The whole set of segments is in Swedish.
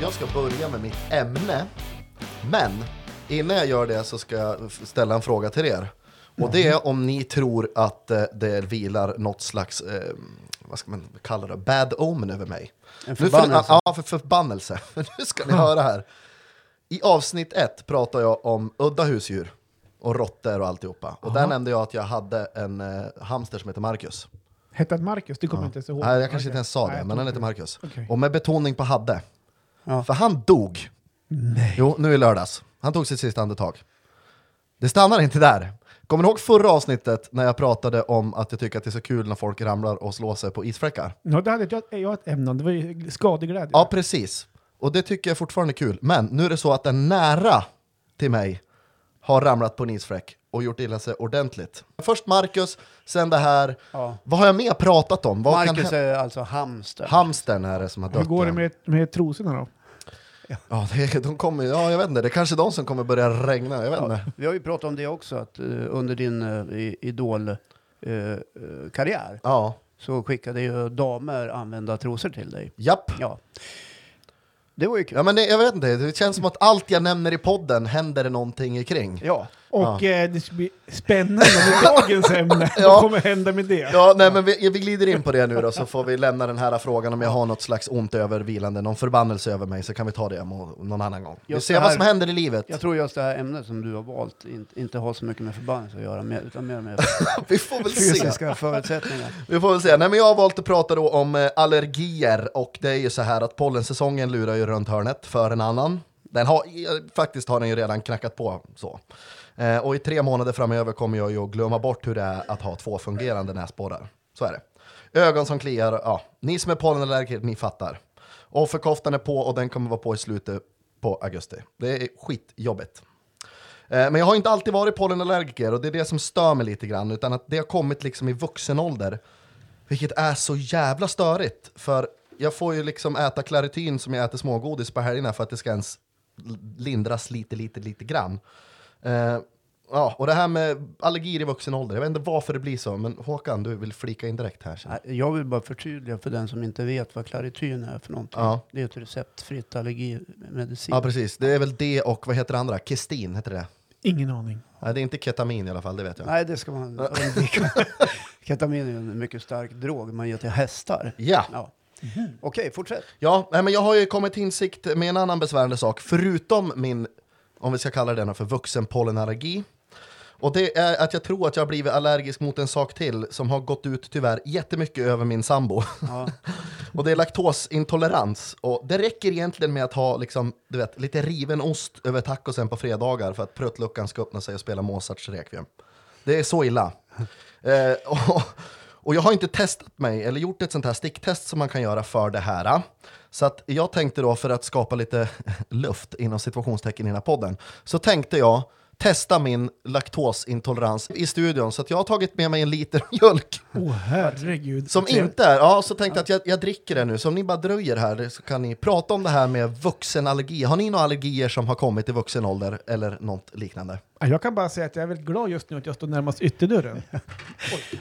Jag ska börja med mitt ämne. Men innan jag gör det så ska jag ställa en fråga till er. Och det är om ni tror att eh, det vilar något slags, eh, vad ska man kalla det, bad omen över mig. En Nu förbannelse. För, ja, för förbannelse. Nu ska ni höra här. I avsnitt ett pratar jag om udda husdjur och råttor och alltihopa. Och där nämnde jag att jag hade en eh, hamster som heter Marcus. Hette han Marcus? Du kommer inte ens ihåg? Nej, jag kanske inte ens sa Nej, det, jag men tror han heter. Marcus. Okej. Och med betoning på hade. Ja. För han dog. Nej. Jo, nu i lördags. Han tog sitt sista andetag. Det stannar inte där. Kommer ni ihåg förra avsnittet när jag pratade om att jag tycker att det är så kul när folk ramlar och slår sig på isfläckar? Ja, det hade jag, jag ett ämne om. Det var ju skadeglädje. Ja, precis. Och det tycker jag fortfarande är kul. Men nu är det så att en nära till mig har ramlat på en isfläck och gjort illa sig ordentligt. Först Marcus, sen det här. Ja. Vad har jag mer pratat om? Vad Marcus kan är alltså hamster. Hamstern är det som har dött. Hur går det med, med trosorna då? Ja, det, de kommer, ja, jag vet inte. Det är kanske de som kommer börja regna. Jag vet inte. Vi har ju pratat om det också, att eh, under din uh, idolkarriär Ja, så skickade ju damer använda trosor till dig. japp. Ja. Det var ju kul. Ja, men det, jag vet inte. Det känns som att allt jag nämner i podden händer det någonting kring. Ja. Och eh, det ska bli spännande med dagens ämne. Ja. Vad kommer hända med det? Ja, nej, men vi, vi glider in på det nu då, så får vi lämna den här frågan om jag har något slags ont över vilande, någon förbannelse över mig, så kan vi ta det någon annan gång. Vi Just ser det vad här- som händer i livet. Jag tror just det här ämnet som du har valt inte, inte har så mycket med förbannelse att göra, med, utan mer med Vi får väl se. fysiska förutsättningar. Vi får väl se. Nej, men jag har valt att prata då om eh, allergier, och det är ju så här att pollensäsongen lurar ju runt hörnet för en annan. Den har, eh, faktiskt har den ju redan knackat på så. Eh, och i tre månader framöver kommer jag ju att glömma bort hur det är att ha två fungerande näsborrar. Så är det. Ögon som kliar, ja. Ni som är pollenallergiker, ni fattar. Offerkoftan är på och den kommer vara på i slutet på augusti. Det är skitjobbigt. Eh, Men jag har inte alltid varit pollenallergiker och det är det som stör mig lite grann, utan att det har kommit liksom i vuxen ålder. Vilket är så jävla störigt, för jag får ju liksom äta klarityn som jag äter smågodis på helgerna för att det ska ens lindras lite, lite, lite grann. Eh, ja, och det här med allergier i vuxen ålder, jag vet inte varför det blir så, men Håkan, du vill flika in direkt här. känner jag. Vill bara förtydliga för den som inte vet vad klarityn är för någonting. Ja. Det är ett receptfritt allergimedicin. Ja, precis. Det är väl det och vad heter det andra? Kestin, heter det? Ingen aning. Nej, det är inte ketamin i alla fall, det vet jag. Nej, det ska man undvika. Ketamin är en mycket stark drog man ger till hästar. Ja. Ja. Okej, fortsätt. Ja, men jag har ju kommit till insikt med en annan besvärande sak, förutom min, om vi ska kalla den för vuxenpollenallergi. Och det är att jag tror att jag har blivit allergisk mot en sak till som har gått ut tyvärr jättemycket över min sambo. Ja. och det är laktosintolerans. Och det räcker egentligen med att ha liksom, du vet, lite riven ost över tacosen på fredagar för att pruttluckan ska öppna sig och spela Mozarts Requiem. Det är så illa. Eh, och, och jag har inte testat mig, eller gjort ett sånt här sticktest som man kan göra för det här. Så att jag tänkte då, för att skapa lite luft inom situationstecken i den här podden, så tänkte jag testa min laktosintolerans i studion. Så att jag har tagit med mig en liter mjölk. Åh herregud. Som inte är, ja så tänkte jag att jag, jag dricker det nu, så om ni bara dröjer här så kan ni prata om det här med vuxenallergi. Har ni några allergier som har kommit i vuxen ålder eller något liknande? Ja, Jag kan bara säga att jag är väldigt glad just nu att jag står närmast ytterdörren.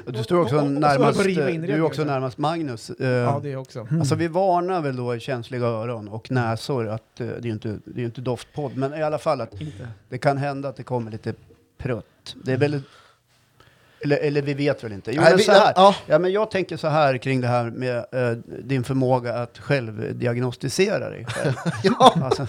Du står också Och- och- och så närmast, du det är också så. närmast Magnus. Eh, Ja, det också. Mm. Alltså vi varnar väl då i känsliga öron och näsor att eh, det är ju inte, det är inte doftpodd, men i alla fall att Inte. det kan hända att det kommer lite prutt. Det är väldigt... Eller, eller vi vet väl inte. Jo, Nej, men vi- så här. ja. Ja, men jag tänker så här kring det här med eh, din förmåga att själv diagnostisera dig själv. Ja. Alltså,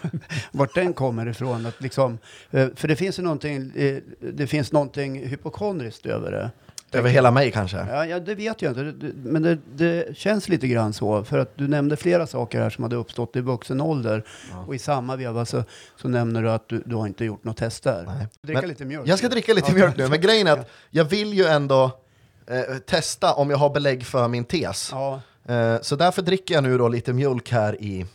vart den kommer ifrån. Att liksom, eh, för det finns ju någonting, eh, det finns någonting hypokondriskt över det. Över hela mig kanske? Ja, ja, det vet jag inte. Men det, det känns lite grann så. För att du nämnde flera saker här som hade uppstått i vuxen ålder. Och i samma veva så, så nämner du att du, du har inte gjort något test där. Nej. Dricka Men lite mjölk. Jag ska dricka lite Ja. mjölk nu, men grejen är att jag vill ju ändå eh, testa om jag har belägg för min tes. Ja, Eh, så därför dricker jag nu då lite mjölk här i,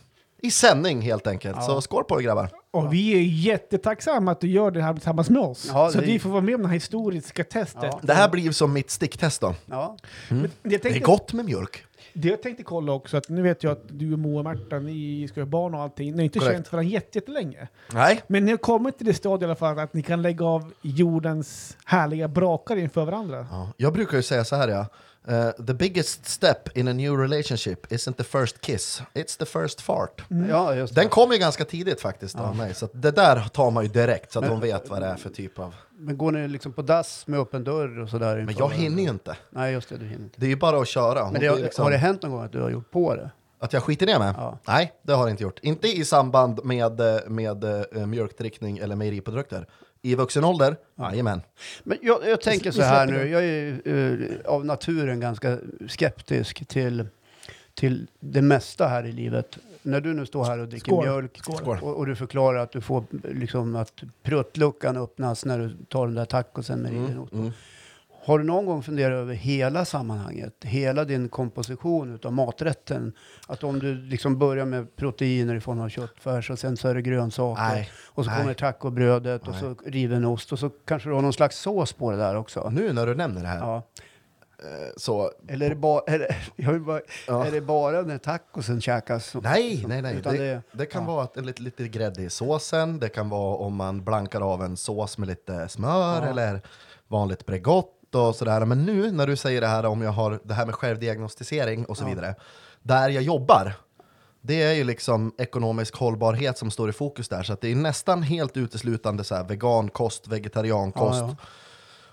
i sändning helt enkelt. Ja. Så skål på er grabbar! Och vi är jättetacksamma att du gör det här tillsammans med oss. Ja, så det- att vi får vara med om det här historiska testet. Ja. Det här blir som mitt sticktest då. ja. Men jag Det tänkte, är gott med mjölk. Det jag tänkte kolla också, att nu vet jag att du och Moa och Märta, ni ska ha barn och allting. Ni har inte Korrekt. känt varandra jätte- jättelänge. Nej, Men ni har kommit till det stadiet i alla fall att ni kan lägga av jordens härliga brakar inför varandra. Ja, jag brukar ju säga så här ja. Eh, the biggest step in a new relationship isn't the first kiss, it's the first fart. Ja, just det. Den kom ju ganska tidigt faktiskt av mig, så att det där tar man ju direkt så att de vet vad det är för typ av... Men går ni liksom på dass med öppen dörr och sådär? Men jag hinner ju inte. Nej, just det, du hinner inte. Det är ju bara att köra. Men det, har, liksom- har det hänt någon gång att du har gjort på det? Att jag skiter ner med? Ja. Nej, det har det inte gjort. Inte i samband med, eh, med uh, mjölkdrickning eller mejeriprodukter. I vuxen ålder? Jajamän. Men jag, jag tänker så här nu, jag är ju eh, av naturen ganska skeptisk till, till det mesta här i livet. När du nu står här och dricker Skål. mjölk Skål. Och, och du förklarar att du får liksom att pruttluckan öppnas när du tar den där tacosen med Mm, riven mm. Har du någon gång funderat över hela sammanhanget? Hela din komposition av maträtten? Att om du liksom börjar med proteiner i form av köttfärs och sen så är det grönsaker. Nej. Och så Nej. kommer tacobrödet och Nej. så riven ost och så kanske du har någon slags sås på det där också. Nu när du nämner det här, Ja. eh, så... Eller är det, bara, är, bara, Ja. är det bara när tacosen käkas? Nej, nej, nej. Det, det, det kan ja. vara att en lite, lite grädde i såsen, det kan vara om man blankar av en sås med lite smör Ja. eller vanligt Bregott och sådär. Men nu när du säger det här om jag har det här med självdiagnostisering och så Ja. vidare, där jag jobbar, det är ju liksom ekonomisk hållbarhet som står i fokus där, så det är nästan helt uteslutande så här vegankost, vegetariankost. Ja, ja.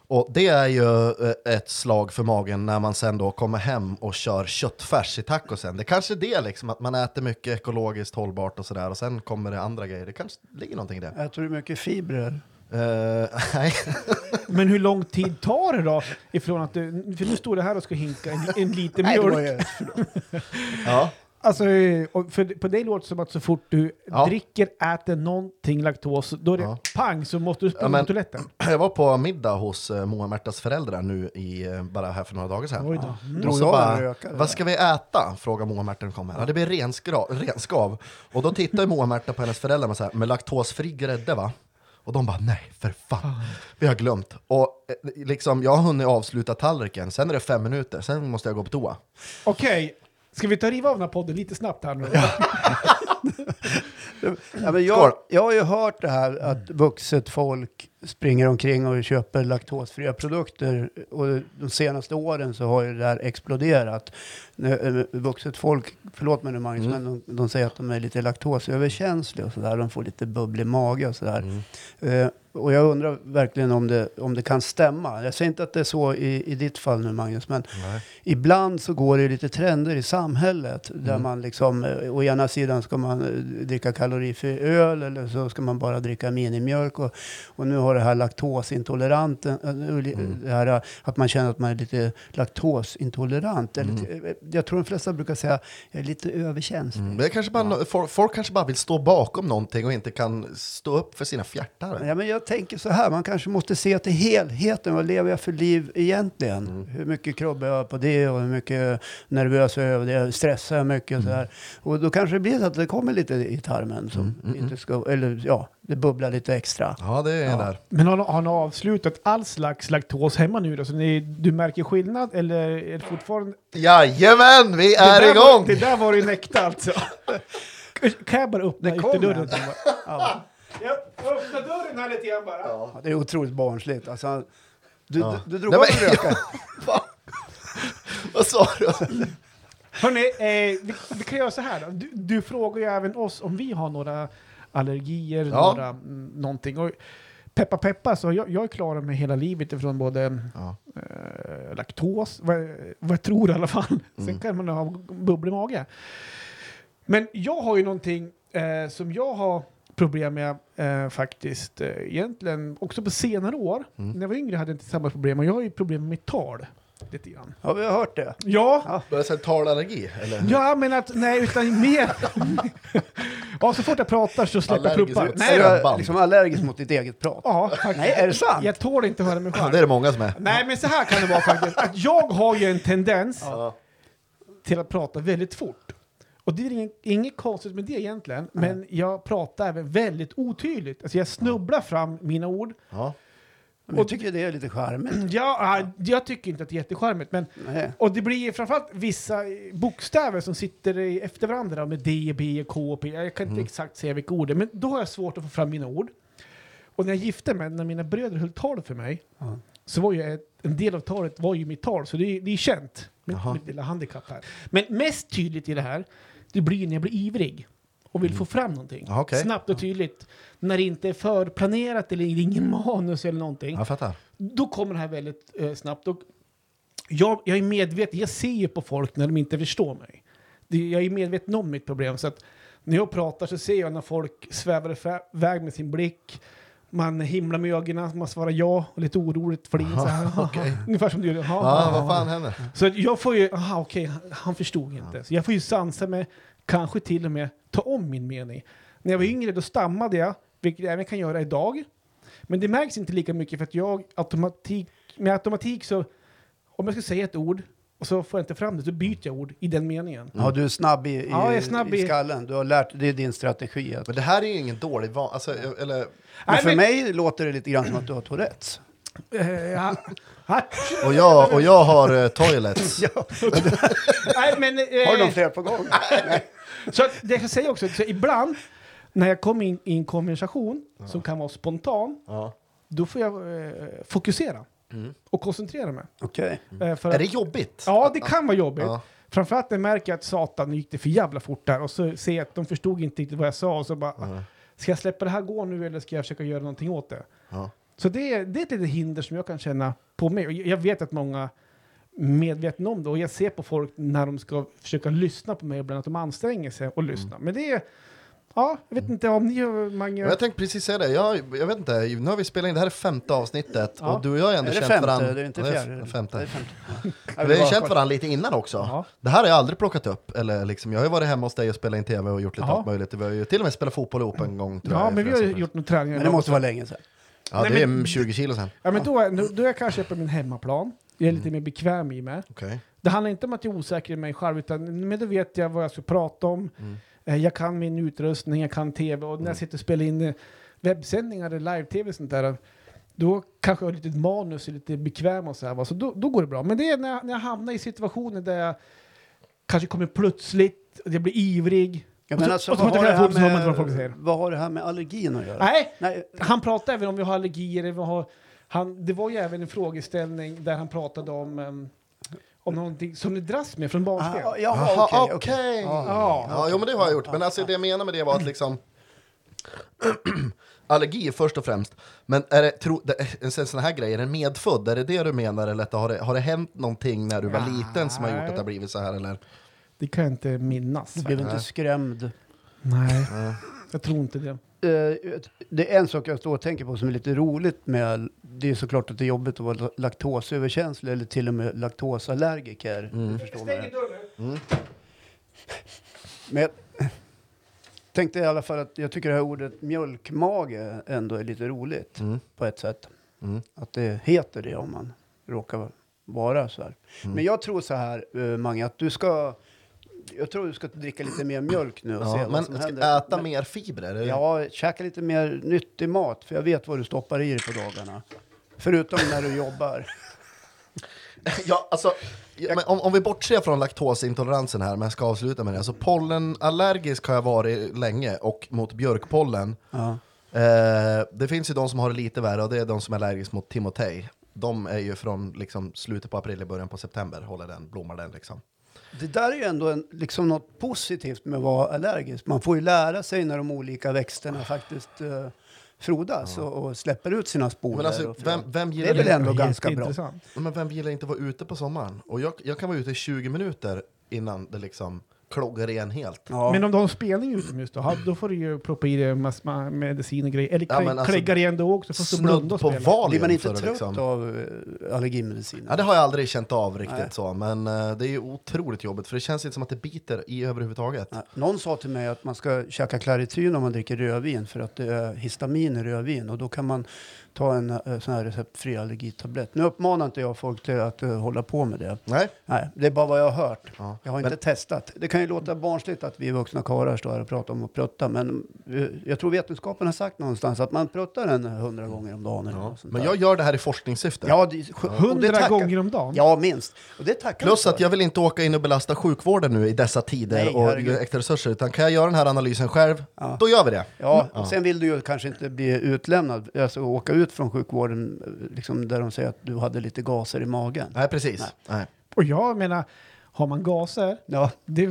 Och det är ju eh, ett slag för magen när man sen då kommer hem och kör köttfärs i tacosen. Det kanske är det liksom, att man äter mycket ekologiskt hållbart och sådär och sen kommer det andra grejer. Det kanske ligger någonting i det. Äter du mycket fibrer? Eh, nej. Men hur lång tid tar det då ifrån att du... För nu står du här och ska hinka en, en liter Nej, det mjölk. ja. Alltså, eh, och för, på dig låter det som att så fort du Ja. dricker, äter någonting laktos, då är det Ja. pang så måste du springa Ja, men- på toaletten. Jag var på middag hos uh, Moa och Märtas föräldrar nu i, eh, bara här för några dagar sedan. Oj då. Mm. Drog Och så jag bara, vad ska vi äta? Frågar Moa och Märta när de kommer. Ja, det blir renskra, renskav. Och då tittar Moa och Märta på hennes föräldrar med, så här, med laktosfri grädde va? Och de bara, nej för fan, vi har glömt. Och eh, liksom, jag har hunnit avsluta tallriken, sen är det fem minuter, sen måste jag gå på toa. Okej, ska vi ta riva av den här podden lite snabbt här nu? Ja, men jag, jag har ju hört det här att vuxet folk springer omkring och köper laktosfria produkter. Och de senaste åren så har ju det där exploderat. Eh, Vuxet folk, förlåt mig nu Magnus, Mm. men de, de säger att de är lite laktosöverkänsliga och sådär. De får lite bubblig mage och sådär. Mm. Eh, och jag undrar verkligen om det, om det kan stämma. Jag säger inte att det är så i, i ditt fall nu Magnus, men Nej. ibland så går det lite trender i samhället där Mm. man liksom, eh, å ena sidan ska man eh, dricka kalorifri öl eller så ska man bara dricka minimjölk och, och nu har det här laktosintoleranten, eh, li- Mm. det här eh, att man känner att man är lite laktosintolerant. Mm. eh, Jag tror de flesta brukar säga jag är lite överkänslig. Mm. Kanske bara, no- folk, folk kanske bara vill stå bakom någonting och inte kan stå upp för sina fjärtar. Ja, men jag tänker så här, man kanske måste se till helheten. Vad lever jag för liv egentligen? Mm. Hur mycket krubbar jag på det och hur mycket nervös är jag över det? Stressar jag mycket och så här? Och då kanske det blir så att det kommer lite i tarmen som Mm, mm, inte ska, eller ja, det bubblar lite extra. Ja, det är Ja. där. Men har, har ni avslutat all slags laktos hemma nu då? Så ni, du märker skillnad eller är det fortfarande... Jajamän, vi det är där igång! Var, det där var ju en äkta alltså. Kan jag bara öppna Det ytterdörren? Ja. Jag öppnar dörren här lite grann bara. Ja, det är otroligt barnsligt. Alltså, du, Ja. du, du drog av men- en rökare. Vad sa du? Hörrni, eh, vi, vi kan göra så här då. Du, du frågar ju även oss om vi har några allergier, Ja. några, mm, någonting. Och peppa peppa, så jag, jag är klar med hela livet ifrån både Ja. eh, laktos, vad, vad jag tror i alla fall. Sen Mm. kan man ha bubblig mage. Men jag har ju någonting eh, som jag har problem med eh, faktiskt. Eh, egentligen också på senare år. Mm. När jag var yngre hade jag inte samma problem. Och jag har ju problem med mitt tal. Lite grann. Ja, vi har hört det. Ja, Börjar säga talallergi, eller? Ja, men att, nej, utan mer... ja, så fort jag pratar så släpper jag Allergisk pluppar. Nej, är du Stämband. liksom allergisk mot ditt eget prat? Ja. Nej, är det sant? Jag tål inte att höra mig Ja, själv. det är det många som är. Nej, men så här kan det vara faktiskt. Att jag har ju en tendens Ja. till att prata väldigt fort. Och det är inget, inget konstigt med det egentligen, men jag pratar även väldigt otydligt. Alltså jag snubblar fram mina ord. Ja. Jag tycker det är lite charmigt. Ja, jag tycker inte att det är jättecharmigt, men Nej. och det blir framförallt vissa bokstäver som sitter efter varandra med D, B, K och P. Jag kan inte exakt säga vilka ord det är, men då har jag svårt att få fram mina ord. Och när jag gifte mig, när mina bröder höll tal för mig, Ja. så var ju ett, en del av talet var ju mitt tal, så det, är- det är känt. Mitt, mitt lilla handikapp här. Men mest tydligt i det här, det blir när jag blir ivrig och vill få fram någonting. Okej. Snabbt och tydligt. När det inte är för planerat eller det är ingen manus eller någonting. Jag fattar. Då kommer det här väldigt eh, snabbt. Och jag, jag är medveten, jag ser ju på folk när de inte förstår mig. Det, jag är medveten om mitt problem. Så att när jag pratar så ser jag när folk svävar iväg med sin blick. Man himlar med ögonen, man svarar ja och lite oroligt flir så här. okej. Ungefär som du gör. Ja, vad fan händer? Så jag får ju, aha okej, han, han förstod inte. Så jag får ju sansa mig, kanske till och med ta om min mening. När jag var yngre då stammade jag, vilket jag även kan göra idag. Men det märks inte lika mycket för att jag automatik, med automatik så, om jag ska säga ett ord och så får jag inte fram det, så byter jag ord i den meningen. Ja, du är snabb i, i, Ja, jag är snabb i i- skallen. Du har lärt det är din strategi. Att, Men det här är ju ingen dålig van... Alltså, eller... men Nej, för men- mig låter det lite grann som att du har Tourettes. Eh, ja, Och jag, och jag har uh, toilets. nej, men, eh, Har du någon fler på gång? Så att det jag säger också, så ibland när jag kommer in i en konversation som kan vara spontan, Ja. då får jag eh, fokusera Mm. och koncentrera mig. Okej. Eh, för Är att- det jobbigt? Ja, det kan vara jobbigt. Ja. Framförallt när jag märker att satan nu gick det för jävla fort där och så ser jag att de förstod inte riktigt vad jag sa och så bara, Ja. ska jag släppa det här gå nu eller ska jag försöka göra någonting åt det? Ja. Så det är, det är ett litet hinder som jag kan känna på mig. Jag vet att många medvetna om det och jag ser på folk när de ska försöka lyssna på mig ibland att de anstränger sig och lyssna. Men det är, ja, jag vet inte om ni Mange... Jag tänkte precis säga det, jag, jag vet inte, nu har vi spelat in, det här är femte avsnittet Ja. och du och jag har ändå Är det känt femte? varandra... Det är inte Ja, fjärde? Femte. Det är femte. Vi har ju känt varandra lite innan också. Ja. Det här har jag aldrig plockat upp, eller liksom, jag har ju varit hemma hos dig och spelat in tv och gjort lite Ja. allt möjligt. Vi har ju till och med spelat fotboll ihop en gång tror Ja, jag. men vi har ju gjort några träningar. Men det måste vara länge sedan. Ja, Nej, det är men- 20 kilo sen. Ja, men då, är- då är jag kanske på min hemmaplan. Jag är lite mer bekväm i mig. Okej. Det handlar inte om att jag är osäker i mig själv, utan men då vet jag vad jag ska prata om. Mm. Eh, Jag kan min utrustning, jag kan tv och när jag sitter och spelar in eh, webbsändningar eller live-tv och sånt där, då kanske jag har lite manus och lite bekväm och så här, va, så då, då går det bra. Men det är när jag, när jag hamnar i situationer där jag kanske kommer plötsligt, och jag blir ivrig. Ja, men så- alltså, och så vad, har det här med, vad vad har det här med allergin att göra? Nej, Nej, han pratade även om vi har allergier. Vi har, han, det var ju även en frågeställning där han pratade om, um, om någonting som ni dras med från barnsben. ah, Jaha, ja, okej. okej. okej. Ja. Ja. Ja, jo, men det har jag gjort. Men alltså det jag menar med det var att liksom... Allergi först och främst. Men är det, tro, det, en sån här grej, är den medfödd? Är det det du menar? Eller har, det, har det hänt någonting när du var liten som har gjort att det har blivit så här? Eller? Det kan jag inte minnas. Du blev inte Nej. skrämd. Nej, Ja. jag tror inte det. Eh, det är en sak jag står och tänker på som är lite roligt med, det är såklart att det är jobbigt att vara laktosöverkänslig eller till och med laktosallergiker. Mm. Mig rätt. Mm. Men jag tänkte i alla fall att jag tycker det här ordet mjölkmage ändå är lite roligt Mm. på ett sätt. Mm. Att det heter det om man råkar vara så här. Mm. Men jag tror så här, uh, Mange, att du ska... Jag tror du ska dricka lite mer mjölk nu och se Ja, vad men som händer. äta Men- mer fibrer? Ja, käka lite mer nyttig mat, för jag vet vad du stoppar i dig på dagarna. Förutom när du jobbar. Ja, alltså, men om, om vi bortser från laktosintoleransen här, men jag ska avsluta med det. Alltså, pollenallergisk har jag varit länge, och mot björkpollen. Ja. Eh, det finns ju de som har det lite värre, och det är de som är allergiska mot timotej. De är ju från liksom, slutet på april, i början på september, håller den, blommar den liksom. Det där är ju ändå en, liksom något positivt med att vara allergisk. Man får ju lära sig när de olika växterna faktiskt uh, frodas och, och släpper ut sina sporer. Men alltså, vem, vem, Det är väl ändå ganska bra. Men vem gillar inte att vara ute på sommaren? Och jag, jag kan vara ute i 20 minuter innan det liksom kloggar igen helt. Ja. Men om du har en spelning utomhus då, då får du ju proppa i dig massor med medicin och grejer. Eller Ja, alltså, kläggar igen då också, fast du blundar Snudd och på spelar. Valium. Blir man inte för att trött liksom- av uh, allergimediciner? Ja, det har jag aldrig känt av riktigt Nej. så, men eh, det är ju otroligt jobbigt för det känns inte som att det biter i överhuvudtaget. Ja, Någon sa till mig att man ska käka klarityn om man dricker rödvin för att det är histamin i rödvin och då kan man ta en eh, sån här receptfri allergitablett. Nu uppmanar inte jag folk till att eh, hålla på med det. Nej. Nej, det är bara vad jag har hört. Ja. Jag har Men- inte testat. Det kan ju låta barnsligt att vi vuxna karlar står här och pratar om att prutta, men eh, jag tror vetenskapen har sagt någonstans att man pruttar en hundra gånger om dagen. Eller Ja. något sånt Men där. jag gör det här i forskningssyfte. Ja, det, och det Hundra tackar- gånger om dagen? Ja, minst. Och det tackar Plus vi att jag vill inte åka in och belasta sjukvården nu i dessa tider Nej, och herregud. extra resurser, utan kan jag göra den här analysen själv, Ja. då gör vi det. Ja, och sen vill du ju kanske inte bli utlämnad, alltså åka ut från sjukvården eh, liksom där de säger att du hade lite gaser i magen. Nej, precis. Nej. Nej. Och jag menar, har man gaser, Ja, det,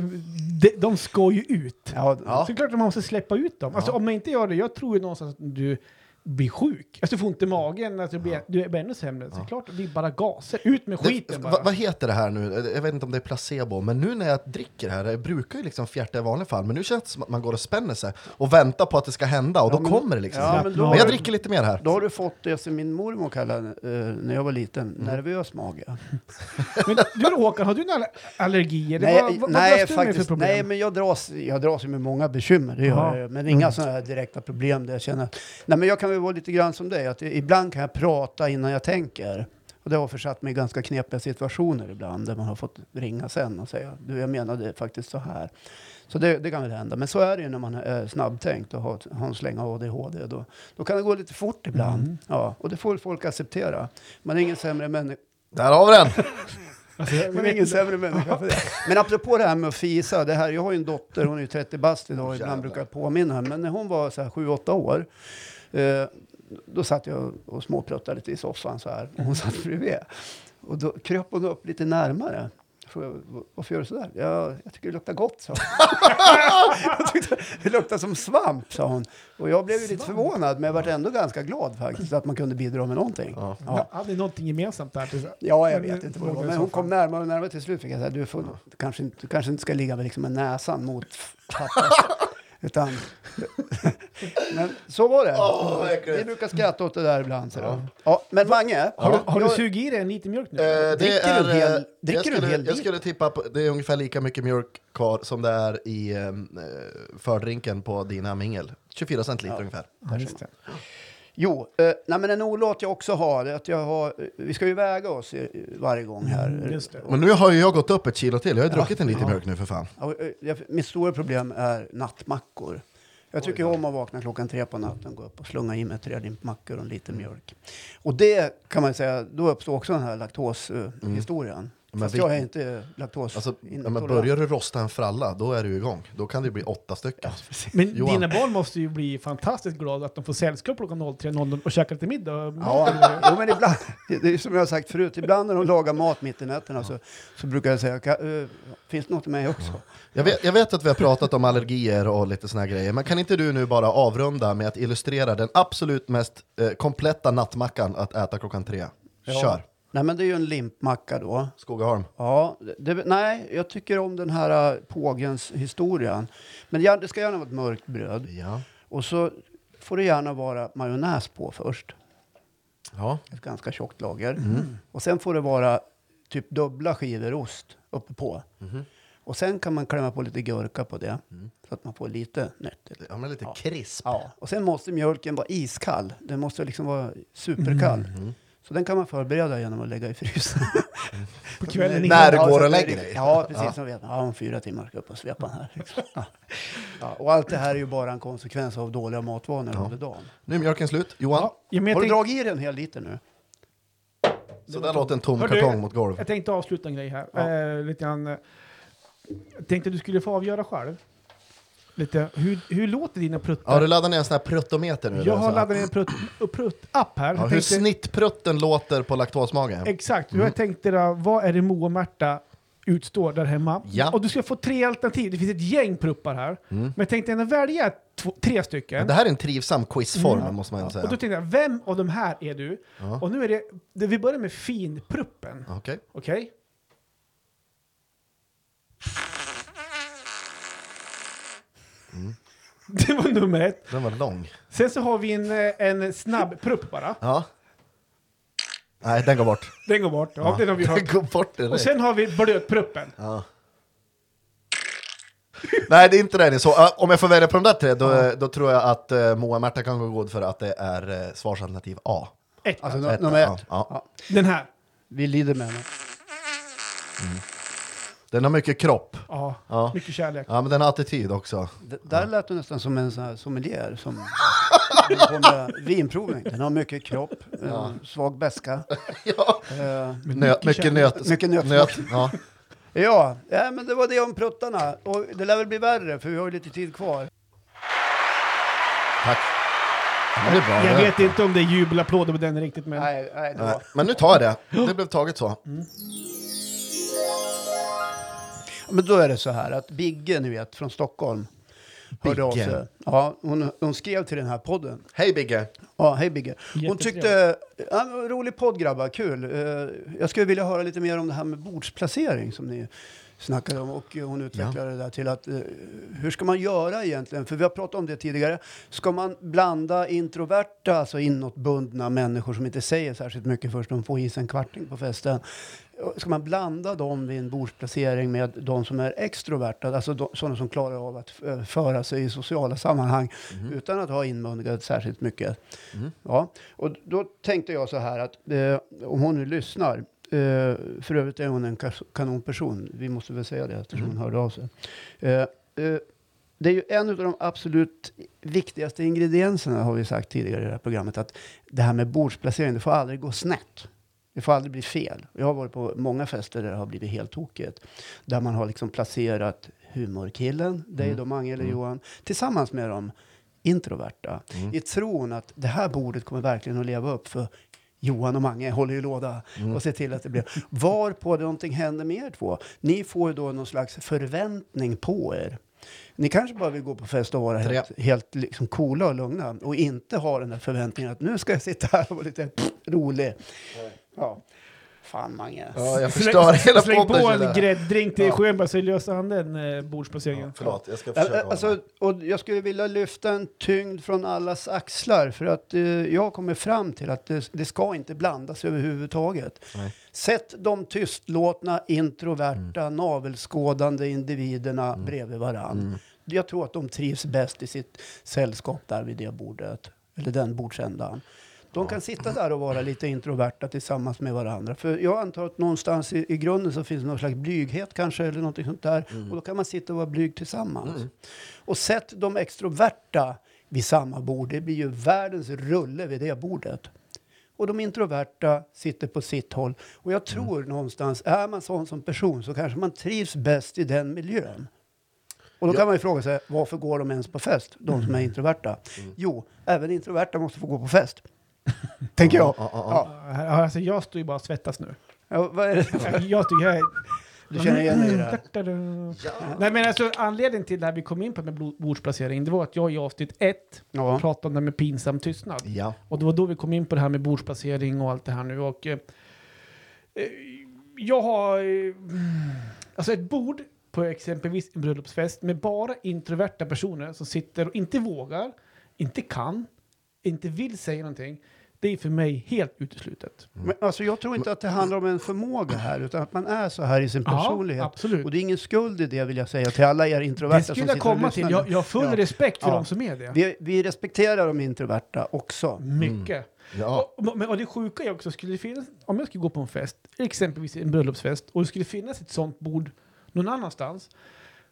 det, de ska ju ut. ja, Ja. Så det är klart att man måste släppa ut dem. Alltså om man inte gör det, jag tror ju någonstans att du blir sjuk. Alltså du får ont i magen, att du blir, du är ännu sämre. Så det är klart det är bara gaser. Ut med Det, skiten bara. vad, heter det här nu? Jag vet inte om det är placebo, men nu när jag dricker här, jag brukar ju liksom fjärta i vanliga fall, men nu känns det som att man går och spänner sig och väntar på att det ska hända och Ja, då men- kommer det liksom. ja, men, men då- jag dricker lite mer här. Då har du fått det som min mormor kallade eh, när jag var liten, nervös mage. Men du då, Håkan, har du några allergier? Nej, vad, vad, nej, faktiskt, problem? nej, men jag dras, jag dras med många bekymmer, det gör jag. Men inga sådana här direkta problem där jag känner... Nej, men jag kan väl vara lite grann som dig, att ibland kan jag prata innan jag tänker. Och det har försatt mig i ganska knepiga situationer ibland, där man har fått ringa sen och säga, du, jag menade faktiskt så här. Så det, det kan väl hända. Men så är det ju när man är snabbtänkt och har, har en släng av ADHD. Då, då kan det gå lite fort ibland. Ja, och det får folk acceptera. Man är ingen sämre människa. Där har vi den! Alltså, Men vet ingen inte. sämre människa för det. Men apropå det här med att fisa, det här, jag har ju en dotter, hon är ju 30 bast idag, ibland brukar jag påminna henne. Men när hon var så här 7-8 år, eh, då satt jag och småpruttade lite i soffan så här, och hon satt bredvid. Och då kröp hon upp lite närmare. Frågade, Varför gör du sådär? Ja, jag tycker det luktar gott, sa hon. jag tyckte det luktade som svamp, sa hon. Och jag blev ju lite förvånad, men jag var ändå ganska glad faktiskt att man kunde bidra med någonting. Ja. Ja. Hade ni någonting gemensamt där? till- Ja, jag Men- vet inte vad det var. Men hon kom närmare och närmare till slut. Fick jag säga, du, får, du, kanske inte, du kanske inte ska ligga med, liksom med näsan mot pappa. Utan, men så var det. Äckligt. Vi brukar skratta åt det där ibland. Så ja. Ja, men Mange, Har, du, har du jag- sugit i dig en liter mjölk nu? Eh, det Dricker är, du en hel- eh, dricker jag, du en skulle, hel jag skulle tippa på, det är ungefär lika mycket mjölk kvar som det är i eh, fördrinken på dina mingel. 24 centiliter ungefär. Ja, just det. Jo, eh, nej, men en olåt jag också har, att jag har, eh, vi ska ju väga oss i, varje gång här. Mm, just det. Men nu har ju jag gått upp ett kilo till, jag har ju druckit en liter Ja. mjölk nu för fan. Ja, eh, jag- Mitt stora problem är nattmackor. Jag tycker om att vakna klockan tre på natten, gå upp och slunga i mig tre limpmackor och en liter mjölk. Och det kan man säga, då uppstår också den här laktoshistorien. Men Fast vi- jag är inte laktos Alltså, ja, men börjar du rosta en fralla, då är du igång. Då kan det bli åtta stycken. Men Johan. dina barn måste ju bli fantastiskt glada att de får sällskap klockan 03.00 och käka lite middag. Ja, jo, men ibland, det är som jag har sagt förut, ibland när de lagar mat mitt i nätterna så, så brukar jag säga, "Ka- eh, finns det något till mig också? Jag vet, jag vet att vi har pratat om allergier och lite såna här grejer, men kan inte du nu bara avrunda med att illustrera den absolut mest eh, kompletta nattmackan att äta klockan tre? Ja. Kör! Nej, men det är ju en limpmacka då. Skogaholm. Ja, det, nej, jag tycker om den här uh, pågens historien. Men det ska gärna vara ett mörkt bröd. Ja. Och så får det gärna vara majonnäs på först. ja. Ett ganska tjockt lager. Mm. Och sen får det vara typ dubbla skivor ost uppe på. Mhm. Och sen kan man klämma på lite gurka på det. Mm. Så att man får lite nyttigt. Ja, men lite Ja. krisp. Ja. Och sen måste mjölken vara iskall. Den måste liksom vara superkall. Mm. Så den kan man förbereda genom att lägga i frysen. På kvällen När du Ja, går och lägger dig. Ja, precis. Ja. Som vet. Ja, om fyra timmar ska jag upp och svepa den här. liksom. Ja. Ja, och allt det här är ju bara en konsekvens av dåliga matvanor Ja. under dagen. Nu är mjölken slut. Johan, Ja, Har du dragit i dig en hel liter nu? så där låter en tom Hör du- kartong mot golv. jag tänkte avsluta en grej här. Ja. Eh, lite grann, eh, jag tänkte att du skulle få avgöra själv. Lite, hur, hur låter dina pruttar? Har du laddat ner en sån här pruttometer nu? jag har laddat ner en prutt, prutt-app här. Ja, hur tänkte- snittprutten låter på laktosmage? Exakt, Mm. jag tänkte då, vad är det Moa och Märta utstår där hemma? Ja. Och du ska få tre alternativ, det finns ett gäng pruppar här. Mm. Men jag tänkte ändå välja två, tre stycken. Det här är en trivsam quizform, Mm. måste man ju och säga. då tänkte jag, vem av de här är du? Ja. Och nu är det, det vi börjar med finpruppen. Okej. Okej? Mm. Det var nummer ett. Den var lång. Sen så har vi en, eh, en snabb prupp bara. Ja. Nej, den går bort. Den går bort. Ja, Den har vi Den hört. går bort direkt. Och sen har vi blötpruppen. Ja. Nej, det är inte det. Så, om jag får välja på de där tre, då, då tror jag att uh, Moa och Märta kan gå god för att det är uh, svarsalternativ A. Ett. Alltså Ett, nummer ja, ett. ja. Ja. Den här. Vi lider med henne. Den har mycket kropp. Ja, Ja. mycket kärlek. Ja, men den har attityd också. D- där lät du nästan som en sån här sommelier som håller på med vinprovning. Den har mycket kropp, eh, svag beska. Ja. Eh, Nöt, mycket nöt. Mycket nöt. nöt. Ja. ja, ja, men det var det om pruttarna. Och det lär väl bli värre, för vi har ju lite tid kvar. Tack. Ja, det är bra. Jag det. vet inte om det är jubelapplåder på den riktigt, men... Nej, nej, det Nej, var. Men nu tar jag det. Det blev taget så. Men då är det så här att Bigge, ni vet, från Stockholm, hörde av Bigge. sig. Ja, hon, hon skrev till den här podden. Hej Bigge. Ja, hej Bigge. Hon tyckte, ja, rolig podd grabbar, kul. Eh, jag skulle vilja höra lite mer om det här med bordsplacering som ni snackade om och hon utvecklade det där till att eh, hur ska man göra egentligen? För vi har pratat om det tidigare. Ska man blanda introverta, alltså inåtbundna människor som inte säger särskilt mycket först de får i sig en kvarting på festen. Ska man blanda dem vid en bordsplacering med de som är extroverta, alltså de, sådana som klarar av att eh, föra sig i sociala sammanhang utan att ha inmundigat särskilt mycket? Ja, och då tänkte jag så här att eh, om hon nu lyssnar, eh, för övrigt är hon en kanonperson, vi måste väl säga det eftersom hon hörde av sig. Eh, eh, det är ju en av de absolut viktigaste ingredienserna har vi sagt tidigare i det här programmet, att det här med bordsplacering, det får aldrig gå snett. Det får aldrig bli fel. Jag har varit på många fester där det har blivit helt tokigt. Där man har liksom placerat humorkillen, dig då Mange eller Johan, tillsammans med de introverta. I tron att det här bordet kommer verkligen att leva upp för Johan och Mange håller ju låda och ser till att det blir... Varpå det någonting händer med er två. Ni får ju då någon slags förväntning på er. Ni kanske bara vill gå på fest och vara helt, helt liksom coola och lugna och inte ha den där förväntningen att nu ska jag sitta här och vara lite rolig. Ja. Fan Mange. Ja, jag förstör hela Släng podden. på en grädddrink till Ja. Schönberg så löser han den eh, bordsplaceringen. Förlåt, jag ska Ja, försöka. Alltså, och jag skulle vilja lyfta en tyngd från allas axlar för att eh, jag kommer fram till att det, det ska inte blandas överhuvudtaget. Nej. Sätt de tystlåtna, introverta, navelskådande individerna bredvid varann. Jag tror att de trivs bäst i sitt sällskap där vid det bordet, eller den bordsändan. De kan sitta där och vara lite introverta tillsammans med varandra. För jag antar att någonstans i, i grunden så finns någon slags blyghet kanske, eller någonting sånt där. Och då kan man sitta och vara blyg tillsammans. Och sätt de extroverta vid samma bord. Det blir ju världens rulle vid det bordet. Och de introverta sitter på sitt håll. Och jag tror någonstans, är man sån som person så kanske man trivs bäst i den miljön. Och då kan man ju fråga sig, varför går de ens på fest, de som är introverta? Jo, även introverta måste få gå på fest. Tänker jag. Ja, Alltså, jag står ju bara och svettas nu. Ja, vad är det? Jag, jag tycker jag är... Du känner igen dig i det här? Nej men alltså anledningen till att vi kom in på med bordsplacering, det var att jag i avsnitt ett Ja. pratade om det här med pinsam tystnad. ja. Och det var då vi kom in på det här med bordsplacering och allt det här nu. Och, eh, eh, jag har... Eh, mm, alltså ett bord på exempelvis en bröllopsfest med bara introverta personer som sitter och inte vågar, inte kan, inte vill säga någonting. Det är för mig helt uteslutet. Men, alltså, jag tror inte att det handlar om en förmåga här, utan att man är så här i sin personlighet. absolut. Och det är ingen skuld i det vill jag säga till alla er introverta Det som skulle sitter jag komma och till. Jag, jag har full Ja. respekt för Ja. de som är det. Vi, vi respekterar de introverta också. Mycket. ja. Och, men- och det sjuka är också, skulle det finnas, om jag skulle gå på en fest, exempelvis en bröllopsfest, och det skulle finnas ett sånt bord någon annanstans,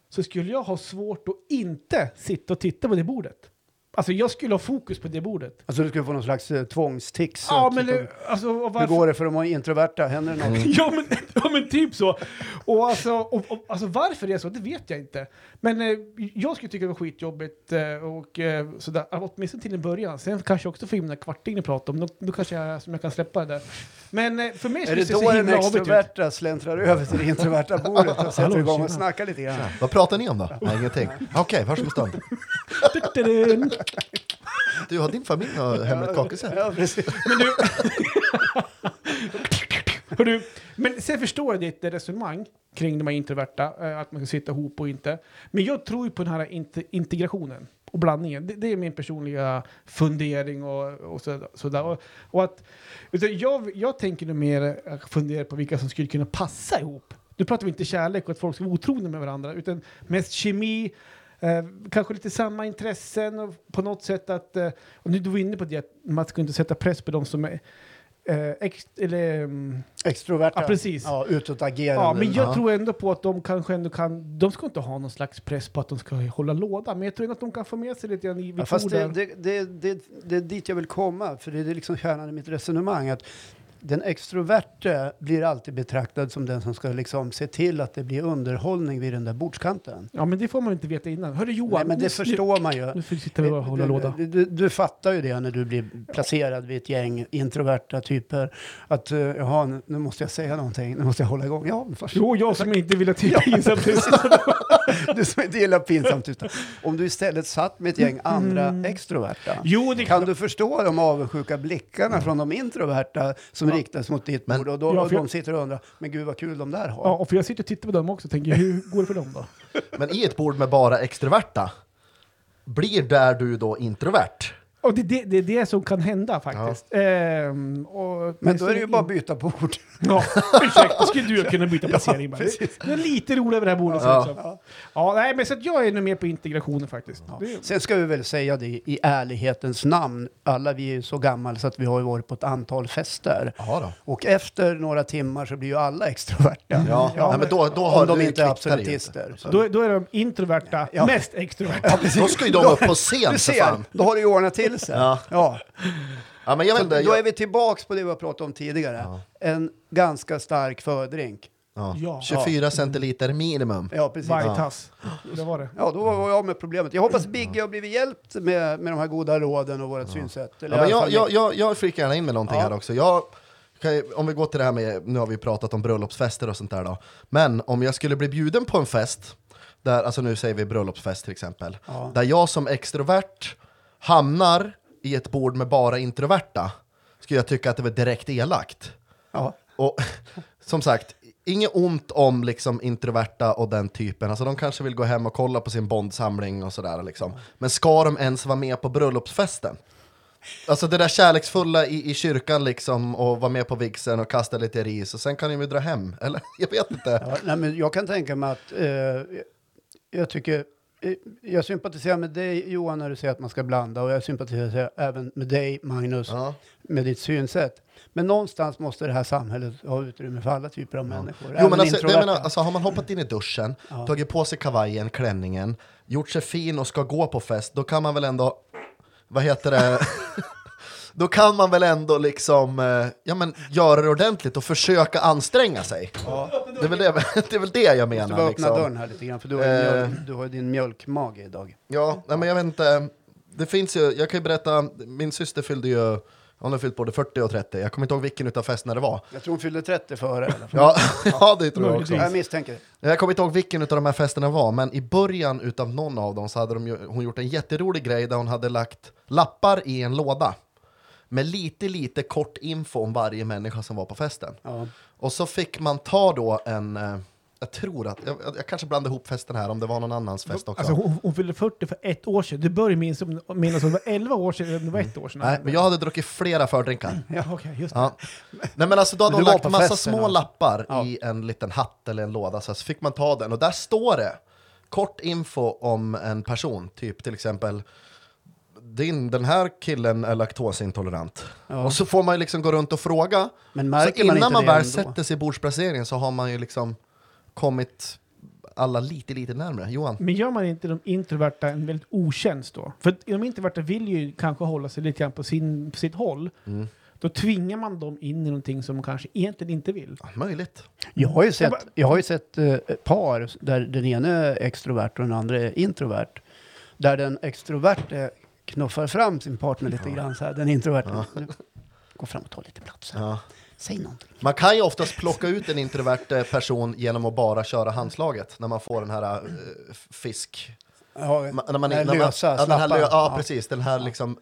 så skulle jag ha svårt att inte sitta och titta på det bordet. Alltså jag skulle ha fokus på det bordet. Alltså du skulle få någon slags eh, tvångstics. Ja, eh, men, typ det, av- alltså, och Hur varför? går det för de är introverta? Händer det något? Ja men, ja men typ så. Och alltså, och, och, alltså varför det är så, det vet jag inte. Men eh, jag skulle tycka det var skitjobbigt eh, och eh, sådär, åtminstone till en början. Sen kanske jag också får in den där kvartingen ni pratar om, då, då kanske jag, som jag kan släppa det där. Men eh, för mig Är skulle det det då se den himla avigt ut. extroverta släntrar över till det introverta bordet och sätter Hallå, igång och tjena. snackar lite grann? Vad pratar ni om då? Nej, ingenting. Okej, en stund. Du-du-dun. Du, har din familj något hemligt kakelsätt? Ja, precis. Men du... Hörru, men sen förstår jag ditt resonemang kring de här introverta, eh, att man ska sitta ihop och inte. Men jag tror ju på den här inte- integrationen och blandningen. Det, det är min personliga fundering och, och så, sådär. Och, och att, jag, jag tänker nog mer eh, fundera på vilka som skulle kunna passa ihop. Nu pratar vi inte kärlek och att folk ska vara otrogna med varandra, utan mest kemi, Eh, kanske lite samma intressen och på något sätt att... Eh, och nu du var inne på det, att man ska inte sätta press på de som är... Eh, ex, eller, mm, Extroverta. Ja, precis. Ja, utåtagerande. ja, men jag Ja. tror ändå på att de kanske ändå kan... De ska inte ha någon slags press på att de ska hålla låda, men jag tror ändå att de kan få med sig lite grann i Ja, fast det, det, det, det är dit jag vill komma, för det är liksom kärnan i mitt resonemang. Att den extroverte blir alltid betraktad som den som ska liksom se till att det blir underhållning vid den där bordskanten. Ja, men det får man inte veta innan. Hörru Johan, Nej, men det nu- förstår man ju. Nu får vi sitta och hålla låda. Du, du, du fattar ju det när du blir placerad vid ett gäng introverta typer. Att uh, jaha, nu, måste jag säga någonting, nu måste jag hålla igång. Ja, först. Jo, jag som inte vill ha till pinsamt Du som inte gillar pinsamt tystnad. Om du istället satt med ett gäng andra Mm. extroverta. Jo, Kan klart. du förstå de avundsjuka blickarna från de introverta som riktas mot ditt Men- bord? Och då Ja, och de jag- sitter och undrar, men gud vad kul de där har. Ja, och för jag sitter och tittar på dem också och tänker, hur går det för dem då? Men i ett bord med bara extroverta, blir där du då introvert? Och det, det, det är det som kan hända faktiskt. Ehm, och, Men då är det ju bara att byta bord. Ja, ursäkta, skulle du kunna byta placering bara. Det är lite roligt över det här bordet. Ja. så också. Ja, nej, men så att jag är nog med på integrationen faktiskt. Det, Sen ska vi väl säga det i ärlighetens namn. Alla vi är ju så gamla så att vi har ju varit på ett antal fester. Jaha då. Och efter några timmar så blir ju alla extroverta. Ja, ja, men då, då har om de du inte är kvittar det ju absolutister. Så. då, då är de introverta, Ja. mest extroverta. Då ska ju de upp på scen Du för fan. då har det ju ordnat till sig. Ja. Ja. Ja, men jag vet Så inte, då är jag, vi tillbaks på det vi har pratat om tidigare. Ja. En ganska stark fördrink. ja. Ja. 24 centiliter minimum. Ja, precis. Varje Ja. tass. Det var det. Ja, då var jag med problemet. Jag hoppas Bigge har blivit hjälpt med, med de här goda råden och vårt synsätt. Eller Ja, men jag, jag, jag, jag flikar gärna in med någonting Ja. här också. Jag, om vi går till det här med, nu har vi pratat om bröllopsfester och sånt där då. Men om jag skulle bli bjuden på en fest, där, alltså nu säger vi bröllopsfest till exempel, Ja. där jag som extrovert hamnar i ett bord med bara introverta, skulle jag tycka att det var direkt elakt. Ja. Och som sagt, inget ont om liksom introverta och den typen. Alltså de kanske vill gå hem och kolla på sin bondsamling och sådär. Liksom. Men ska de ens vara med på bröllopsfesten? Alltså det där kärleksfulla i, i kyrkan liksom och vara med på vigseln och kasta lite ris och sen kan de ju dra hem. Eller jag vet inte. Ja, nej, men jag kan tänka mig att eh, jag tycker jag sympatiserar med dig Johan när du säger att man ska blanda och jag sympatiserar även med dig Magnus Ja. med ditt synsätt. Men någonstans måste det här samhället ha utrymme för alla typer av människor. Jo, även men alltså, jag menar, alltså, har man hoppat in i duschen, Ja. tagit på sig kavajen, klänningen, gjort sig fin och ska gå på fest, då kan man väl ändå, vad heter det, då kan man väl ändå liksom, eh, ja men göra det ordentligt och försöka anstränga sig. Det, är väl det, det är väl det jag Du menar. bara öppna Liksom. dörren här lite grann för du har, ju Eh. mjölk, du har ju din mjölkmage idag. Ja, nej, men jag vet inte, det finns ju, jag kan ju berätta, min syster fyllde ju, hon har fyllt både 40 och 30, jag kommer inte ihåg vilken utav festerna det var. Jag tror hon fyllde 30 före fall. Ja, ja det tror jag också. Jag misstänker det. Jag kommer inte ihåg vilken av de här festerna var, men i början utav någon av dem så hade de, hon gjort en jätterolig grej där hon hade lagt lappar i en låda med lite, lite kort info om varje människa som var på festen. Ja. Och så fick man ta då en, eh, jag tror att, jag, jag kanske blandade ihop festen här om det var någon annans fest också. Alltså, hon, hon fyllde 40 för ett år sedan. Du börjar minnas som minnas som det var 11 år sedan, eller om det var ett år sedan. Nej, men jag hade druckit flera fördrinkar. Ja, okej, just det. Ja. Nej men alltså då hade Du var lagt på massa festen, små alltså. lappar Ja. i en liten hatt eller en låda, så fick man ta den och där står det kort info om en person, typ till exempel din, den här killen är laktosintolerant. Ja. Och så får man ju liksom gå runt och fråga. Men Så innan man man, inte det väl ändå? sätter sig i bordsplaceringen så har man ju liksom kommit alla lite, lite närmare. Johan? Men gör man inte de introverta en väldigt otjänst då? För de introverta vill ju kanske hålla sig lite grann på, sin, på sitt håll. Mm. Då tvingar man dem in i någonting som de kanske egentligen inte vill. Ja, möjligt. Jag har ju sett, jag har ju sett eh, par där den ena är extrovert och den andra är introvert. Där den extroverte knuffar fram sin partner lite grann så här. Den introverta. Nu, Gå fram och ta lite plats. här. Ja. Säg någonting. Man kan ju oftast plocka ut en introvert eh, person genom att bara köra handslaget när man får den här eh, fisk... Ja, Ma- När man, den här när man, lösa, ja, den här, slappa. ja, Ja. precis. Den här liksom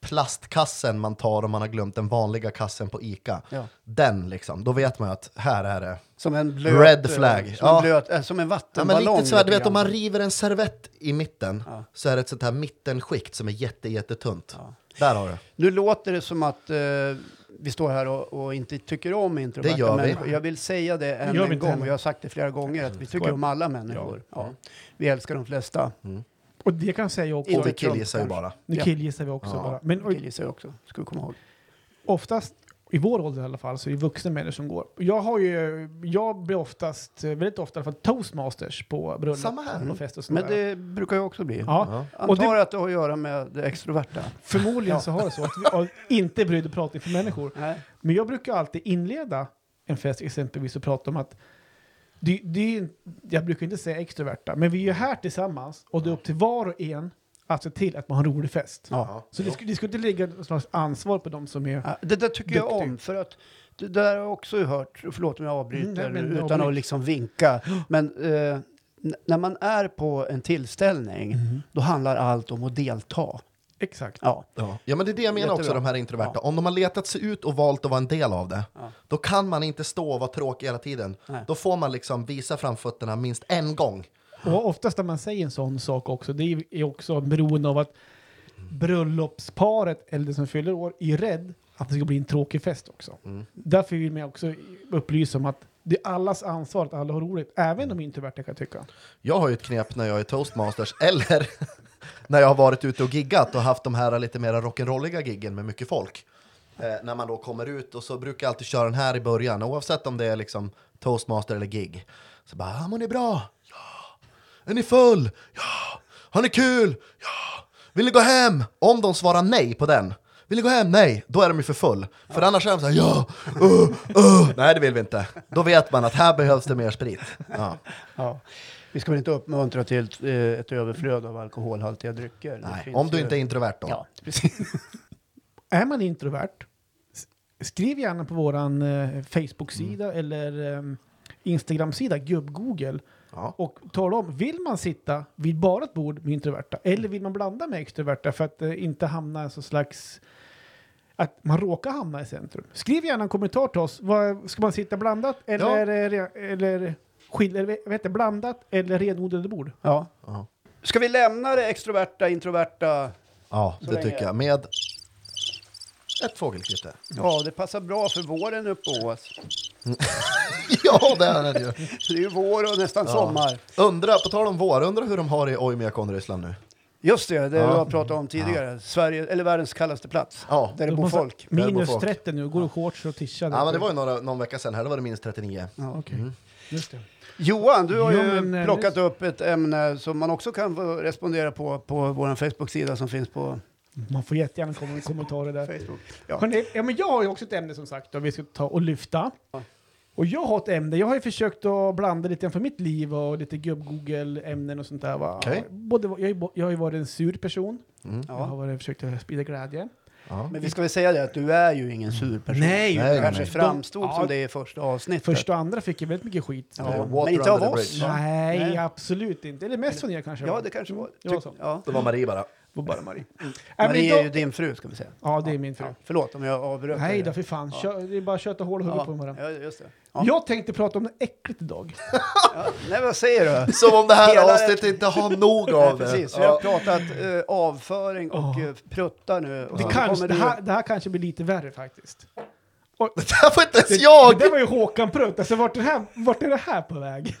plastkassen man tar om man har glömt den vanliga kassen på Ica. Ja. Den liksom, då vet man ju att här är det. Som en blöt... Red eh, flag. Som, Ja. en, blöt, eh, som en Ja, men vattenballong. lite så här, du vet om man river en servett i mitten Ja. så är det ett sånt här mittenskikt som är jätte, jättetunt. Ja. Där har du. Nu låter det som att eh, vi står här och, och inte tycker om introverta Det gör vi. människor. Jag vill säga det än en gång, och jag har sagt det flera gånger, att vi tycker om alla människor. Ja. Vi älskar de flesta. Mm. Och det kan jag säga också. Inte killgissar ju bara. Nu Ja. killgissar vi också Ja. bara. Men och, Killgissar jag också, ska vi komma ihåg. oftast, i vår ålder i alla fall, så är det vuxna människor som går. Jag har ju, jag blir oftast, eh, väldigt ofta i alla fall, toastmasters på bröllop Samma här. och fest och sånt Men där. det brukar jag också bli. Ja, Ja. Antar Och det- att det har att göra med det extroverta. förmodligen Ja. så har det så att vi har inte brydd att prata inför människor. Nej. Men jag brukar alltid inleda en fest exempelvis och prata om att det, det är, jag brukar inte säga extroverta, men vi är ju här tillsammans och det är upp till var och en att se till att man har en rolig fest. Ja. Så det, skulle- det skulle inte ligga något slags ansvar på de som är... Ja, Det där tycker jag Duktig. om, för att det där har jag också hört, förlåt om jag avbryter, nej, utan avbryt. att liksom vinka. Men eh, när man är på en tillställning, Mm. då handlar allt om att delta. Exakt. Ja. Ja. ja, men det är det jag menar också, Jättebra. de här introverta. Om de har letat sig ut och valt att vara en del av det, Ja. då kan man inte stå och vara tråkig hela tiden. Nej. Då får man liksom visa framfötterna minst en gång. Och oftast när man säger en sån sak också, det är- är också beroende av att bröllopsparet eller den som fyller år är rädd att det ska bli en tråkig fest också. Mm. Därför vill man också upplysa om att det är allas ansvar att alla har roligt, även de introverta kan jag tycka. Jag har ju ett knep när jag är toastmasters, eller när jag har varit ute och giggat och haft de här lite mer rock'n'rolliga giggen med mycket folk. Eh, när man då kommer ut och så brukar jag alltid köra den här i början, oavsett om det är liksom toastmaster eller gig. Så bara, ah, mår ni bra? Ja. Är ni full? Ja. Har ni kul? Ja. Vill ni gå hem? Om de svarar nej på den, vill ni gå hem? Nej, då är de ju för full. För annars är de såhär, ja, uh, uh. Nej det vill vi inte. Då vet man att här behövs det mer sprit. Ja. Ja. Vi ska väl inte uppmuntra till eh, ett överflöd av alkoholhaltiga drycker. Nej, om du ju- inte är introvert då. Ja, precis. Är man introvert, skriv gärna på våran eh, Facebook-sida Mm. eller eh, Instagram-sida, gubb-google, Ja. och tala om, vill man sitta vid bara ett bord med introverta eller vill man blanda med extroverta för att eh, inte hamna i så slags att man råkar hamna i centrum. Skriv gärna en kommentar till oss. Ska man sitta blandat eller, Ja. eller, eller, skil, eller vad heter blandat eller renodlade bord? Ja. Ja. Ska vi lämna det extroverta, introverta? Ja, det länge. tycker jag. Med ett fågelkvitter. Ja, det passar bra för våren uppe på Ås. ja, det är det ju. Det är ju vår och nästan sommar. Undra, på tal om vår, undra hur de har det i Oymyakon, Ryssland nu. Just det, det Ja. vi har pratat om tidigare. Sverige, eller världens kallaste plats. Ja. Där det De bor folk. Bor Minus folk. 30 nu, går i shorts och t-shirt. Ja, men det var ju några, någon vecka sedan här, det var det minst 39. Ja. Okej, just det. Johan, du har Jo, ju men, eh, plockat upp ett ämne som man också kan respondera på på vår Facebook-sida som finns på Man får jättegärna komma med kommentarer där. Facebook. Ja. Hörrni, ja, men jag har ju också ett ämne som sagt och vi ska ta och lyfta. Ja. Och jag har ett ämne, jag har ju försökt att blanda lite grann för mitt liv och lite gubb-google-ämnen och sånt där. Va? Okej. Både, jag, har ju bo- jag har ju varit en sur person, Mm. jag har varit, försökt att sprida glädje. Ja. Men vi ska väl säga det att du är ju ingen sur person. Nej, Nej, Det kanske nej. framstod De- som ja. det i första avsnittet. Första och andra fick jag väldigt mycket skit. Ja, men inte av oss. Nej, Nej. absolut inte. Eller mest från er kanske. Ja, det kanske var. Det var Tyck- så. ja. Det var Marie bara. Var bara Marie. Nej, men Marie är ju din fru ska vi säga. Ja, det är min fru. Ja, förlåt om jag avbröt Nej då, för fan. Ja. Kör, det är bara att köta hål och huvud Ja, på varandra. ja, just det. Ja. Jag tänkte prata om något äckligt idag. Ja. Nej, vad säger du? Som om det här Hela- avsnittet inte har nog av det. precis, vi har pratat eh, avföring och eh, pruttar nu. Och Det, kanske, det, här, det här kanske blir lite värre faktiskt. Och, Det här var inte ens det, jag! det var ju Håkan Prutt. Alltså, vart, är det här, vart är det här på väg?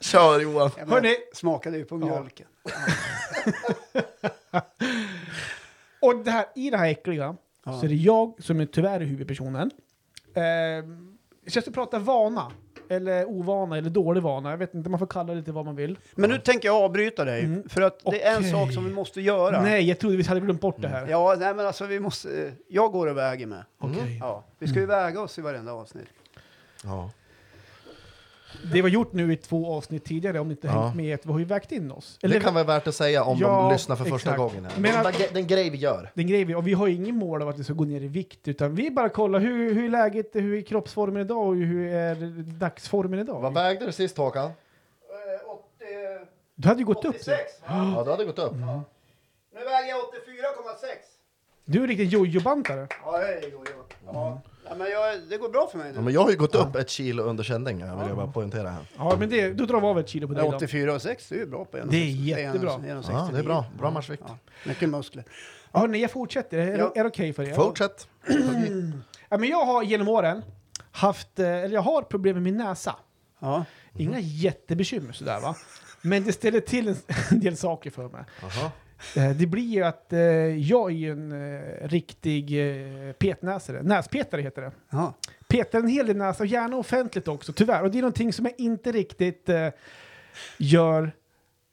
Kör Johan. Ja, Hörni. Smakade ju på mjölken. Och det här, i det här äckliga Ja. så är det jag som är tyvärr är huvudpersonen. Eh, jag ska prata vana, eller ovana, eller dålig vana. Jag vet inte, man får kalla det lite vad man vill. Men nu tänker jag avbryta dig, Mm. för att det är en Okej. sak som vi måste göra. Nej, jag trodde vi hade glömt bort det här. Ja, nej men alltså vi måste... eh, Jag går och väger med. Okej. Ja, vi ska ju väga oss i varenda avsnitt. Ja. Det var gjort nu i två avsnitt tidigare, om ni inte Ja. hängt med. Vi har ju vägt in oss. Det kan vara värt att säga om Ja, de lyssnar för första exakt. gången. Här. Men att-. Den grej vi gör. den grej vi, och vi har ingen mål av att det ska gå ner i vikt, utan vi bara kollar hur, hur är läget, hur är kroppsformen idag och hur är dagsformen idag. Vad vägde du sist Håkan? Eh, Du hade ju gått upp. Så. Ja, du hade gått upp. Nu väger jag 84,6. Du är riktigt jojo-bantare. Ja, jag är jojo. Ja. Ja, men jag, det går bra för mig Ja, nu. men jag har ju gått upp ett kilo under känning, jag vill jag bara poängtera här. Ja, men det, då drar vi av ett kilo på dig Ja, då. 84,6 det är ju bra på en Det är jättebra. Ja, det är bra. Bra matchvikt. Ja, mycket muskler. Ja, nej, jag fortsätter. Är, Ja. är det okej för er? Fortsätt. Ja, men jag har genom åren haft, eh, eller jag har problem med min näsa. Ja. Inga jättebekymmer sådär va. Men det ställer till en, en del saker för mig. Aha. Eh, Det blir ju att eh, jag är ju en eh, riktig eh, petnäsare. Näspetare heter det. Ja. Petar en hel del näsa, och gärna offentligt också, tyvärr. Och det är någonting som jag inte riktigt eh, gör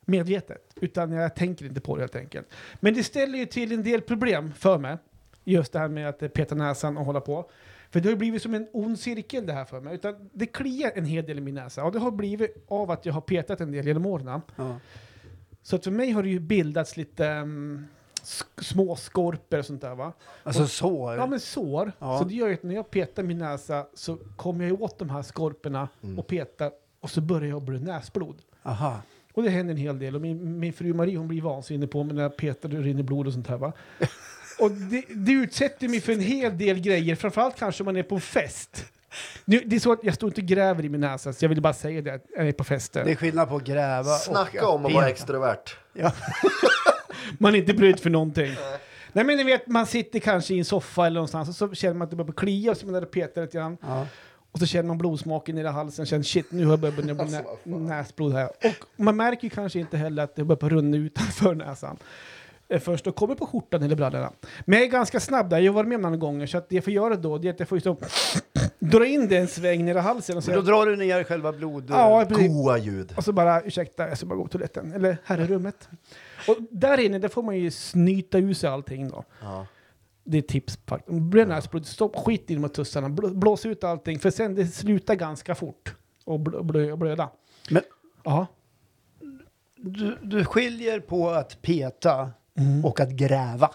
medvetet. Utan jag tänker inte på det helt enkelt. Men det ställer ju till en del problem för mig. Just det här med att eh, peta näsan och hålla på. För det har ju blivit som en ond cirkel det här för mig. Utan det kliar en hel del i min näsa. Och det har blivit av att jag har petat en del genom åren. Ja. Så att för mig har det ju bildats lite um, små skorpor och sånt där va. Alltså sår. Ja men sår. Ja. Så det gör ju att när jag petar min näsa så kommer jag åt de här skorporna Mm. och petar och så börjar jag blöda näsblod. Aha. Och det händer en hel del och min, min fru Marie hon blir vansinnig på mig när jag petar och rinner blod och sånt här va. och det, det utsätter mig för en hel del grejer, framförallt kanske om man är på en fest. Nu, det är så att jag står inte och gräver i min näsa, så jag vill bara säga det, jag är på fester. Det är skillnad på att gräva Snacka och om att vara extrovert. Ja. Man är inte brydd för någonting. Nej men ni vet, man sitter kanske i en soffa eller någonstans och så känner man att det börjar klia och så man där och petar lite grann. Ja. Och så känner man blodsmaken i halsen, känner shit nu har jag börjat bli nä Alltså, fan. näsblod här. Och man märker ju kanske inte heller att det börjar runna utanför näsan. Först och kommer på skjortan eller brallorna. Men jag är ganska snabb där, jag har varit med några gånger så att det jag får göra då det är att jag får liksom dra in det en sväng ner i halsen och så då drar du ner själva blod... Ja. Goa ljud. Och så bara, ursäkta, jag ska bara gå på toaletten. Eller här är rummet. Och där inne, där får man ju snyta ur sig allting då. Ja. Det är tips faktiskt. Blir näsblod, stopp skit i de här tussarna. Blå- Blås ut allting, för sen det slutar ganska fort. Och blö, blöda. Men Ja. du, du skiljer på att peta Mm. och att gräva.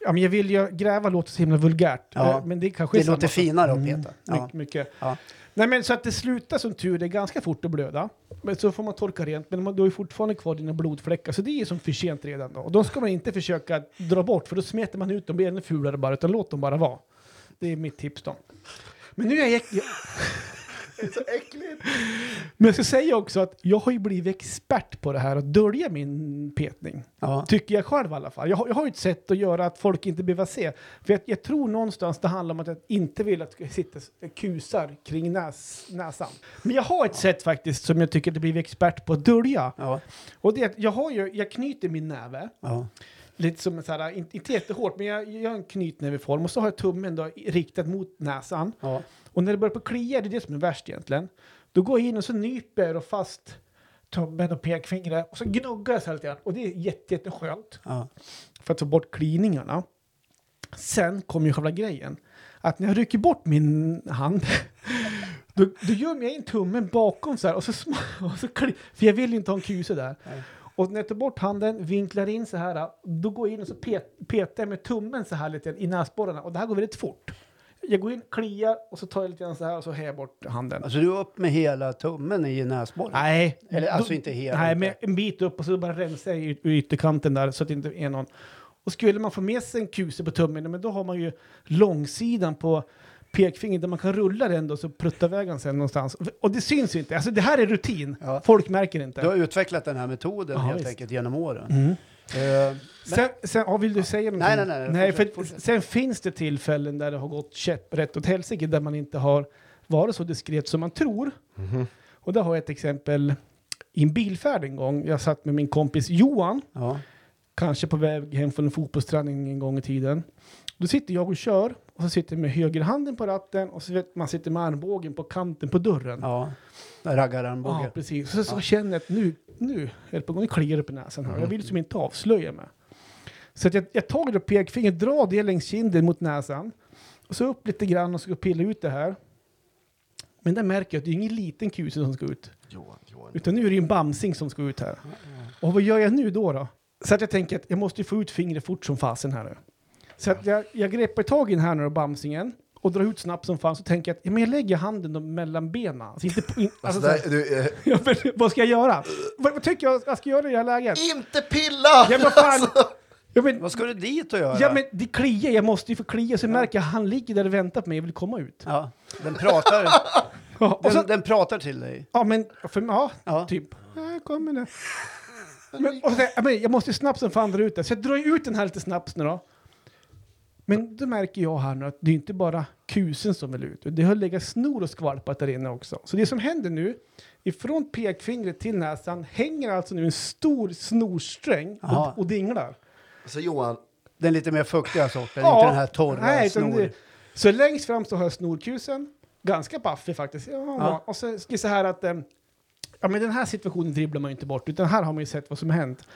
ja men jag vill ju, gräva låter så himla vulgärt. Ja. Eh, Men det kanske är Det låter samma finare att Mm, peta. Ja. Mycket, mycket. Ja. Nej men så att det slutar som tur det är ganska fort att blöda. Men så får man torka rent, men man, du har ju fortfarande kvar dina blodfläckar, så det är ju som för sent redan då. Och de ska man inte försöka dra bort, för då smetar man ut dem, blir ännu fulare bara, utan låt dem bara vara. Det är mitt tips då. Men nu är jag, Det är så äckligt. men jag ska säga också att jag har ju blivit expert på det här att dölja min petning. Ja. Tycker jag själv i alla fall. Jag har, jag har ju ett sätt att göra att folk inte behöver se. För jag, jag tror någonstans det handlar om att jag inte vill att det ska sitta s- kusar kring näs, näsan. Men jag har ett sätt faktiskt som jag tycker att jag blivit expert på att dölja. Ja. Och det är att jag har ju, jag knyter min näve. Ja. Lite som en sån här, inte, inte jättehårt, men jag jag gör en knytnäveform och så har jag tummen då riktad mot näsan. Ja. Och när det börjar på klia, det är det som är värst egentligen. Då går jag in och så nyper och fast tummen och pekfingret och så gnuggar jag så här lite grann. Och det är jätte, jätteskönt Ja. för att få bort kliningarna. Sen kommer ju själva grejen. Att när jag rycker bort min hand då, då gör jag in tummen bakom så här och så, sm- och så kli- För jag vill ju inte ha en kuse där. Nej. Och när jag tar bort handen, vinklar in så här, då går jag in och så pet, petar jag med tummen så här lite i näsborrarna. Och det här går väldigt fort. Jag går in, kliar och så tar jag lite grann så här och så har jag bort handen. Alltså du är upp med hela tummen i näsborren? Nej. Eller alltså Då- inte hela, Nej, men en bit upp och så bara rensa i, i ytterkanten där så att det inte är någon. Och skulle man få med sig en kuse på tummen, men då har man ju långsidan på pekfingret där man kan rulla den då så pruttar vägen sen någonstans. Och det syns ju inte. Alltså det här är rutin. Ja. Folk märker inte. Du har utvecklat den här metoden Ja, helt visst. enkelt genom åren. Mm. Eh, Sen, sen ja, vill du säga någonting? Nej, nej, nej. nej Fortsätt, sen finns det tillfällen där det har gått käpprätt åt helsike där man inte har varit så diskret som man tror. Mhm. Och där har jag ett exempel i en bilfärd en gång. Jag satt med min kompis Johan, ja. kanske på väg hem från en fotbollsträning en gång i tiden. Då sitter jag och kör och så sitter jag med högerhanden på ratten och så vet man sitter med armbågen på kanten på dörren. ja. Raggararmbåge. Ja, precis. Så, så känner jag att nu, nu är det på gång, nu kliar det upp i näsan här. Jag vill som inte avslöja mig. Så att jag, jag tar det pekfingret, drar det längs kinden mot näsan. Och så upp lite grann och ska pilla ut det här. Men där märker jag att det är ingen liten kuse som ska ut. Johan, Johan. Utan nu är det en bamsing som ska ut här. Och vad gör jag nu då? då? Så att jag tänker att jag måste ju få ut fingret fort som fasen här nu. Så att jag, jag greppar tag i den här nu, bamsingen. Och drar ut snabbt som fan. Så tänker jag att ja, men jag lägger handen mellan benen. Alltså inte på, in, Alltså, alltså, så här- där, du, eh, vad ska jag göra? Vad, vad tycker jag jag ska göra i det här läget? inte pilla! Ja, men fan! Ja, men, Vad ska du dit och göra? ja, men det kliar, jag måste ju få klia. Så märker jag att han ligger där och väntar på mig, jag vill komma ut. Ja, den pratar, Ja, och den, så, den pratar till dig. ja men, för, ja, Ja. typ. Ja, kommer nu. Men, och så, ja, men jag måste ju snabbt som fan dra ut det. Så jag drar ut den här lite snabbt nu då. Men då märker jag här nu att det är inte bara kusen som vill ut. Det har legat snor och skvalpat där inne också. Så det som händer nu, ifrån pekfingret till näsan hänger alltså nu en stor snorsträng och, och dinglar. Så Johan, Den lite mer fuktiga sorten, inte den här torra nej, snor. det, Så längst fram så har jag snorkusen, ganska baffig faktiskt. Ja, Ja. Och så säga här att eh, ja, men den här situationen dribblar man ju inte bort, utan här har man ju sett vad som har hänt.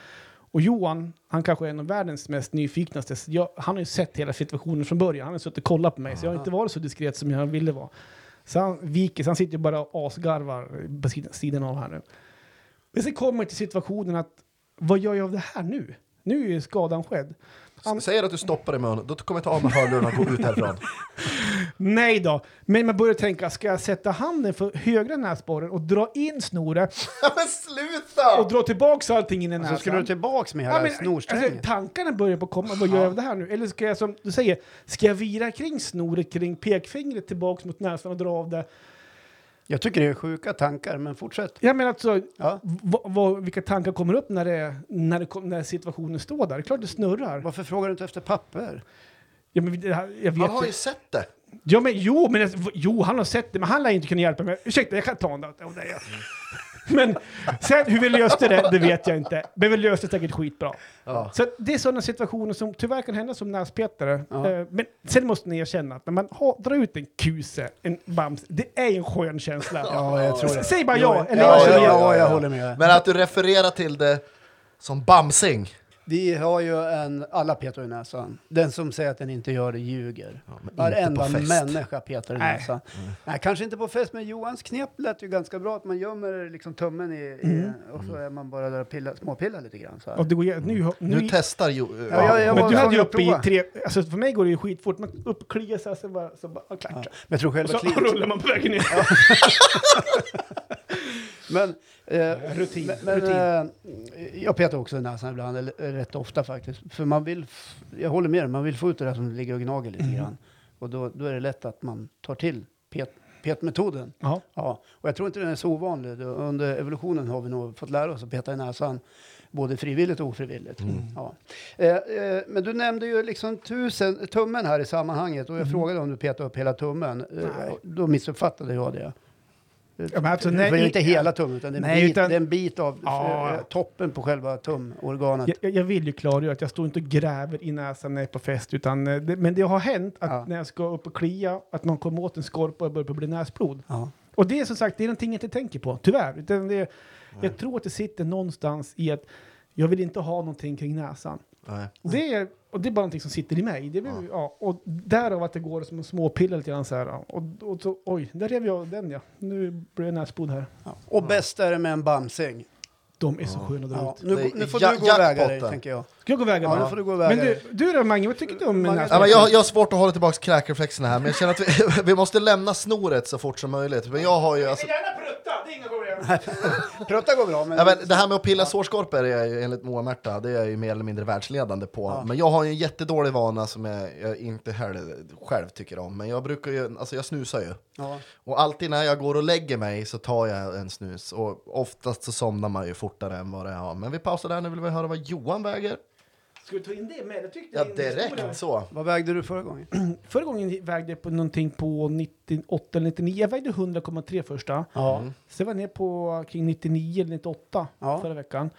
Och Johan, han kanske är en av världens mest nyfiknaste. Jag, han har ju sett hela situationen från början. Han har suttit och kollat på mig, så jag har inte varit så diskret som jag ville vara. Så han viker, så han sitter ju bara och asgarvar på sidan, av här nu. Men sen kommer till situationen att, vad gör jag av det här nu? Nu är ju skadan skedd. An- säger att du stoppar i munnen, då kommer jag ta av mig hörlurarna och gå ut härifrån. Nej då, men man börjar tänka, ska jag sätta handen för högra näsborren och dra in snoret men sluta! och dra tillbaks allting in i näsan? Så ska du tillbaks med Ja, hela men, snorsträngen? alltså, tankarna börjar på komma, vad gör jag av det här nu? Eller ska jag som du säger, ska jag vira kring snoret kring pekfingret tillbaks mot näsan och dra av det? Jag tycker det är sjuka tankar, men fortsätt. Jag menar alltså, Ja. vilka tankar kommer upp när, det, när, det, när situationen står där? Det är klart det snurrar. Varför frågar du inte efter papper? Ja, men det jag vet Han har ju sett det. Ja, men jo, men jo, han har sett det, men han lär inte kunna hjälpa mig. Ursäkta, jag kan ta en dag. Oh, nej. Men sen hur vi löste det, det vet jag inte. Men vi löste det säkert skitbra. Ja. Så det är sådana situationer som tyvärr kan hända som näspetare. Ja. Eh, Men sen måste ni erkänna att när man har, drar ut en kuse, en bams, det är en skön känsla. Ja, jag tror det. Säg bara ja, Ja, eller ja, jag känner ja, ja. ja, jag håller med. Men att du refererar till det som bamsing. Vi har ju en, alla petar i näsan. Den som säger att den inte gör det ljuger. men inte Varenda människa petar i Nej. näsan. Nej, kanske inte på fest, men Johans knep lät ju ganska bra. Att man gömmer liksom tummen i, i och så är man bara där och pillar, småpillar lite grann. Så här. Och det går, nu, nu, Nu testar ju... Ja, ja, jag men du hade ju uppe i tre, alltså för mig går det ju skitfort. Man upp och kliar sig, så bara, så bara, och klart. Ja. Men jag tror Och själva så kliet. rullar man på vägen ner. Men, eh, Rutin, men, rutin. eh, jag petar också i näsan ibland, eller eh, rätt ofta faktiskt. För man vill, jag håller med dig, man vill få ut det där som ligger och gnager lite Mm. grann. Och då, då är det lätt att man tar till pet, petmetoden. Ja. Ja, och jag tror inte den är så ovanlig. Under evolutionen har vi nog fått lära oss att peta i näsan, både frivilligt och ofrivilligt. Ja. Eh, eh, men du nämnde ju liksom tusen, tummen här i sammanhanget och jag frågade om du petade upp hela tummen. Eh, Mm. Då missuppfattade jag det. Ja, men alltså, nej, det är inte hela tummen, utan det är Nej, bit, utan- det är en bit av Ja. eh, toppen på själva tumorganet. Jag, jag- jag vill ju klargöra att jag står inte och gräver i näsan när jag är på fest, utan, eh, det, men det har hänt att Ja. när jag ska upp och klia, att någon kommer åt en skorpa och börjar bli näsblod. Ja. Och det är som sagt, det är någonting jag inte tänker på, tyvärr. Utan det, jag tror att det sitter någonstans i att jag vill inte ha någonting kring näsan. Nej. Och det är, och det är bara någonting som sitter i mig. Det, är- ja. och därav att det går som en småpiller lite grann så här. ja. Och, och så, oj, där rev jag den ja. Nu blir jag näsblod här. Ja. Och bäst är det med en bamsing. De är så sköna att dra Ja. ut. Nu, nu får ja- du gå och väga dig, tänker jag. Ska jag gå vägen? Ja, va? nu får du gå och Men väga du, dig. du då Mange, vad tycker du om Mange- näsblod? Ja, men jag, jag har svårt att hålla tillbaka kräkreflexerna här, men jag känner att vi, vi måste lämna snoret så fort som möjligt. Men jag har ju... Alltså, gärna prutta, det är inga problem. Prutta går bra, men... ja, men det här med att pilla sårskorpor är ju enligt Moa Märta, det är jag ju mer eller mindre världsledande på. Ja. Men jag har ju en jättedålig vana som jag, jag inte heller själv tycker om. Men jag brukar ju, alltså jag snusar ju. Ja. Och alltid när jag går och lägger mig så tar jag en snus. Och oftast så somnar man ju fortare än vad det är. Men vi pausar där, nu vill vi höra vad Johan väger. Ska vi ta in det med? Jag tyckte Ja, det är en historia. direkt så. Vad vägde du förra gången? Förra gången vägde jag på någonting på 98 eller 99. Jag vägde 100,3 första. Ja. Mm. Sen var jag ner på kring 99 eller 98 Ja. förra veckan.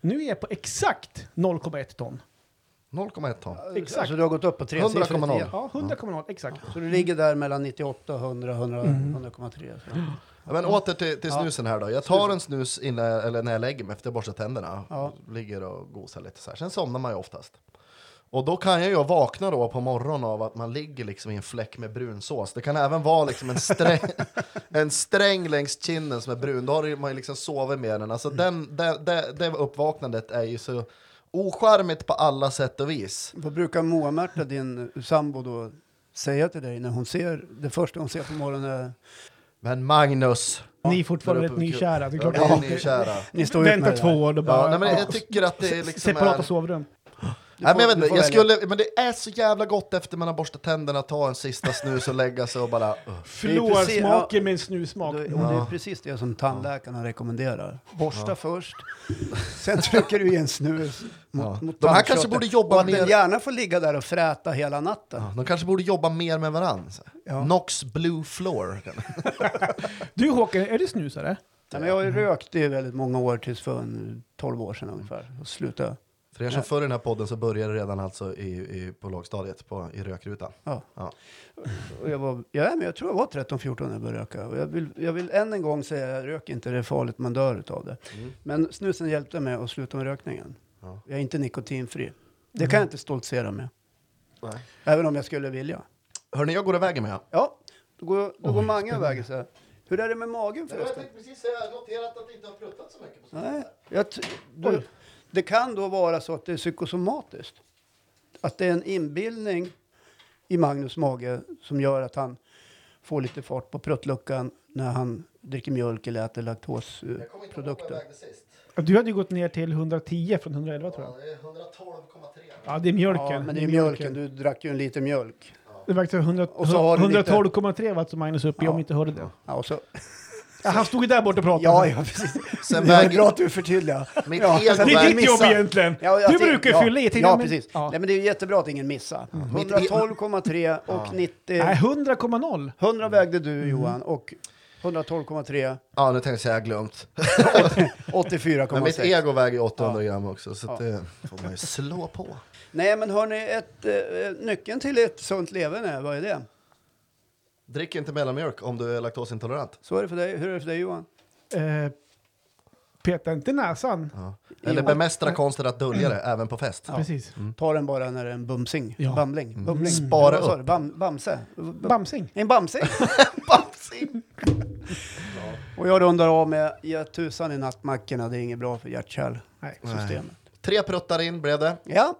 Nu är jag på exakt 0,1 ton. 0,1 ton. Exakt. Alltså du har gått upp på tre 100,0. siffrigt igen. Ja, 100,0 exakt. Så du ligger där mellan 98 och 100, 100 Mm. 100,3. så. Men åter till, till snusen här då. Jag tar en snus innan, eller när jag lägger mig efter jag borstat tänderna. Ja. Ligger och gosar lite så här. Sen somnar man ju oftast. Och då kan jag ju vakna då på morgonen av att man ligger liksom i en fläck med brunsås. Det kan även vara liksom en sträng, en sträng längs kinden som är brun. Då har man ju liksom sovit med den. Alltså den, det, det, det uppvaknandet är ju så ocharmigt på alla sätt och vis. Vad brukar Moa-Märta, din sambo, då säga till dig när hon ser, det första hon ser på morgonen är... Men Magnus! Ni är fortfarande rätt nykära. Det är Ja, klart vi är att nykära. Ni står ut Vänta två år och bara... Ja, nej, men ja, jag tycker att det liksom separata är... sovrum. Nej, men jag, vet inte, jag skulle, men det är så jävla gott efter man har borstat tänderna, ta en sista snus och lägga sig och bara... Uh. Fluorsmaken med en snussmak. Det, och det är precis det som tandläkarna rekommenderar. Borsta först, sen trycker du i en snus mot, Ja. mot De här kanske borde jobba och att den mer- gärna får ligga där och fräta hela natten. De kanske borde jobba mer med varandra. Ja. Nox Blue Floor. Du Håkan, är du snusare? Nej, men jag har ju rökt i väldigt många år, tills för en 12 år sedan ungefär. Och slutade. För er som följer den här podden så började det redan alltså i, i, på lågstadiet, på, i rökrutan. Ja. Ja. Och jag, var, ja, men jag tror jag var 13-14 när jag började röka. Och jag, vill, jag vill än en gång säga, rök inte, det är farligt, man dör av det. Mm. Men snusen hjälpte mig att sluta med rökningen. Ja. Jag är inte nikotinfri. Det kan jag inte stoltsera med. Nej. Även om jag skulle vilja. Hörni, jag går iväg med er. Ja, då går, då går Mange iväg och säger, hur är det med magen förresten? precis säga, jag har noterat att det inte har pruttat så mycket på Nej, jag, t- du, det kan då vara så att det är psykosomatiskt. Att det är en inbildning i Magnus mage som gör att han får lite fart på pruttluckan när han dricker mjölk eller äter laktosprodukter. Du hade ju gått ner till 110 från 111 tror jag. det är 112,3. Ja, det är mjölken. Ja, men det är mjölken. Du drack ju en liter mjölk. Det verkar 100 Och så har du lite- 112,3 watt som Magnus upp i Ja. om inte hörde det. Ja, och så, Ja, han stod ju där borta och pratade. ja, ja precis. Sen Det är väger- bra att du förtydligar. Mitt Ja, ego Det är ditt jobb missa. egentligen. Ja, du brukar ju ja, fylla i. Ja, men- precis. Ja. Nej, men det är jättebra att ingen missar. Mitt e- 112,3 och 90. Nej, 100,0 100 vägde du Mm. Johan och 112,3. Ja, nu tänkte jag säga jag glömt. Men mitt 84,6. ego väger 800 Ja. gram också, så Ja. det får man ju slå på. Nej, men hörni, ett, eh, nyckeln till ett sunt leverne, vad är det? Drick inte mellanmjölk om du är laktosintolerant. Så är det för dig. Hur är det för dig Johan? eh, Peta inte näsan. Ja. Eller bemästra konsten att dölja det, även på fest. Precis. Ta den bara när det är en bumsing. Ja. Bamling. Bumling. Spara Vad sa upp. du? Bam, bamse? Bamsing. En bamsing. Och jag rundar av med ge tusan i nattmackorna. Det är inget bra för hjärt-kärlsystemet. Tre pruttar in blev det. Ja.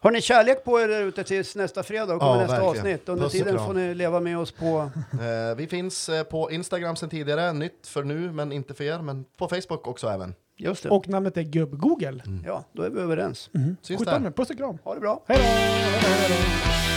Har ni kärlek på er där ute tills nästa fredag? Då kommer Ja, nästa verkligen. avsnitt. Under Puss och tiden kram. får ni leva med oss på... Eh, vi finns eh, på Instagram sen tidigare, nytt för nu men inte för er, men på Facebook också även. Just det. Och namnet är Gubb-Google. Ja, då är vi överens. Syns Skjut där. Puss och kram. Ha det bra. Hej då! Hej då, hej då.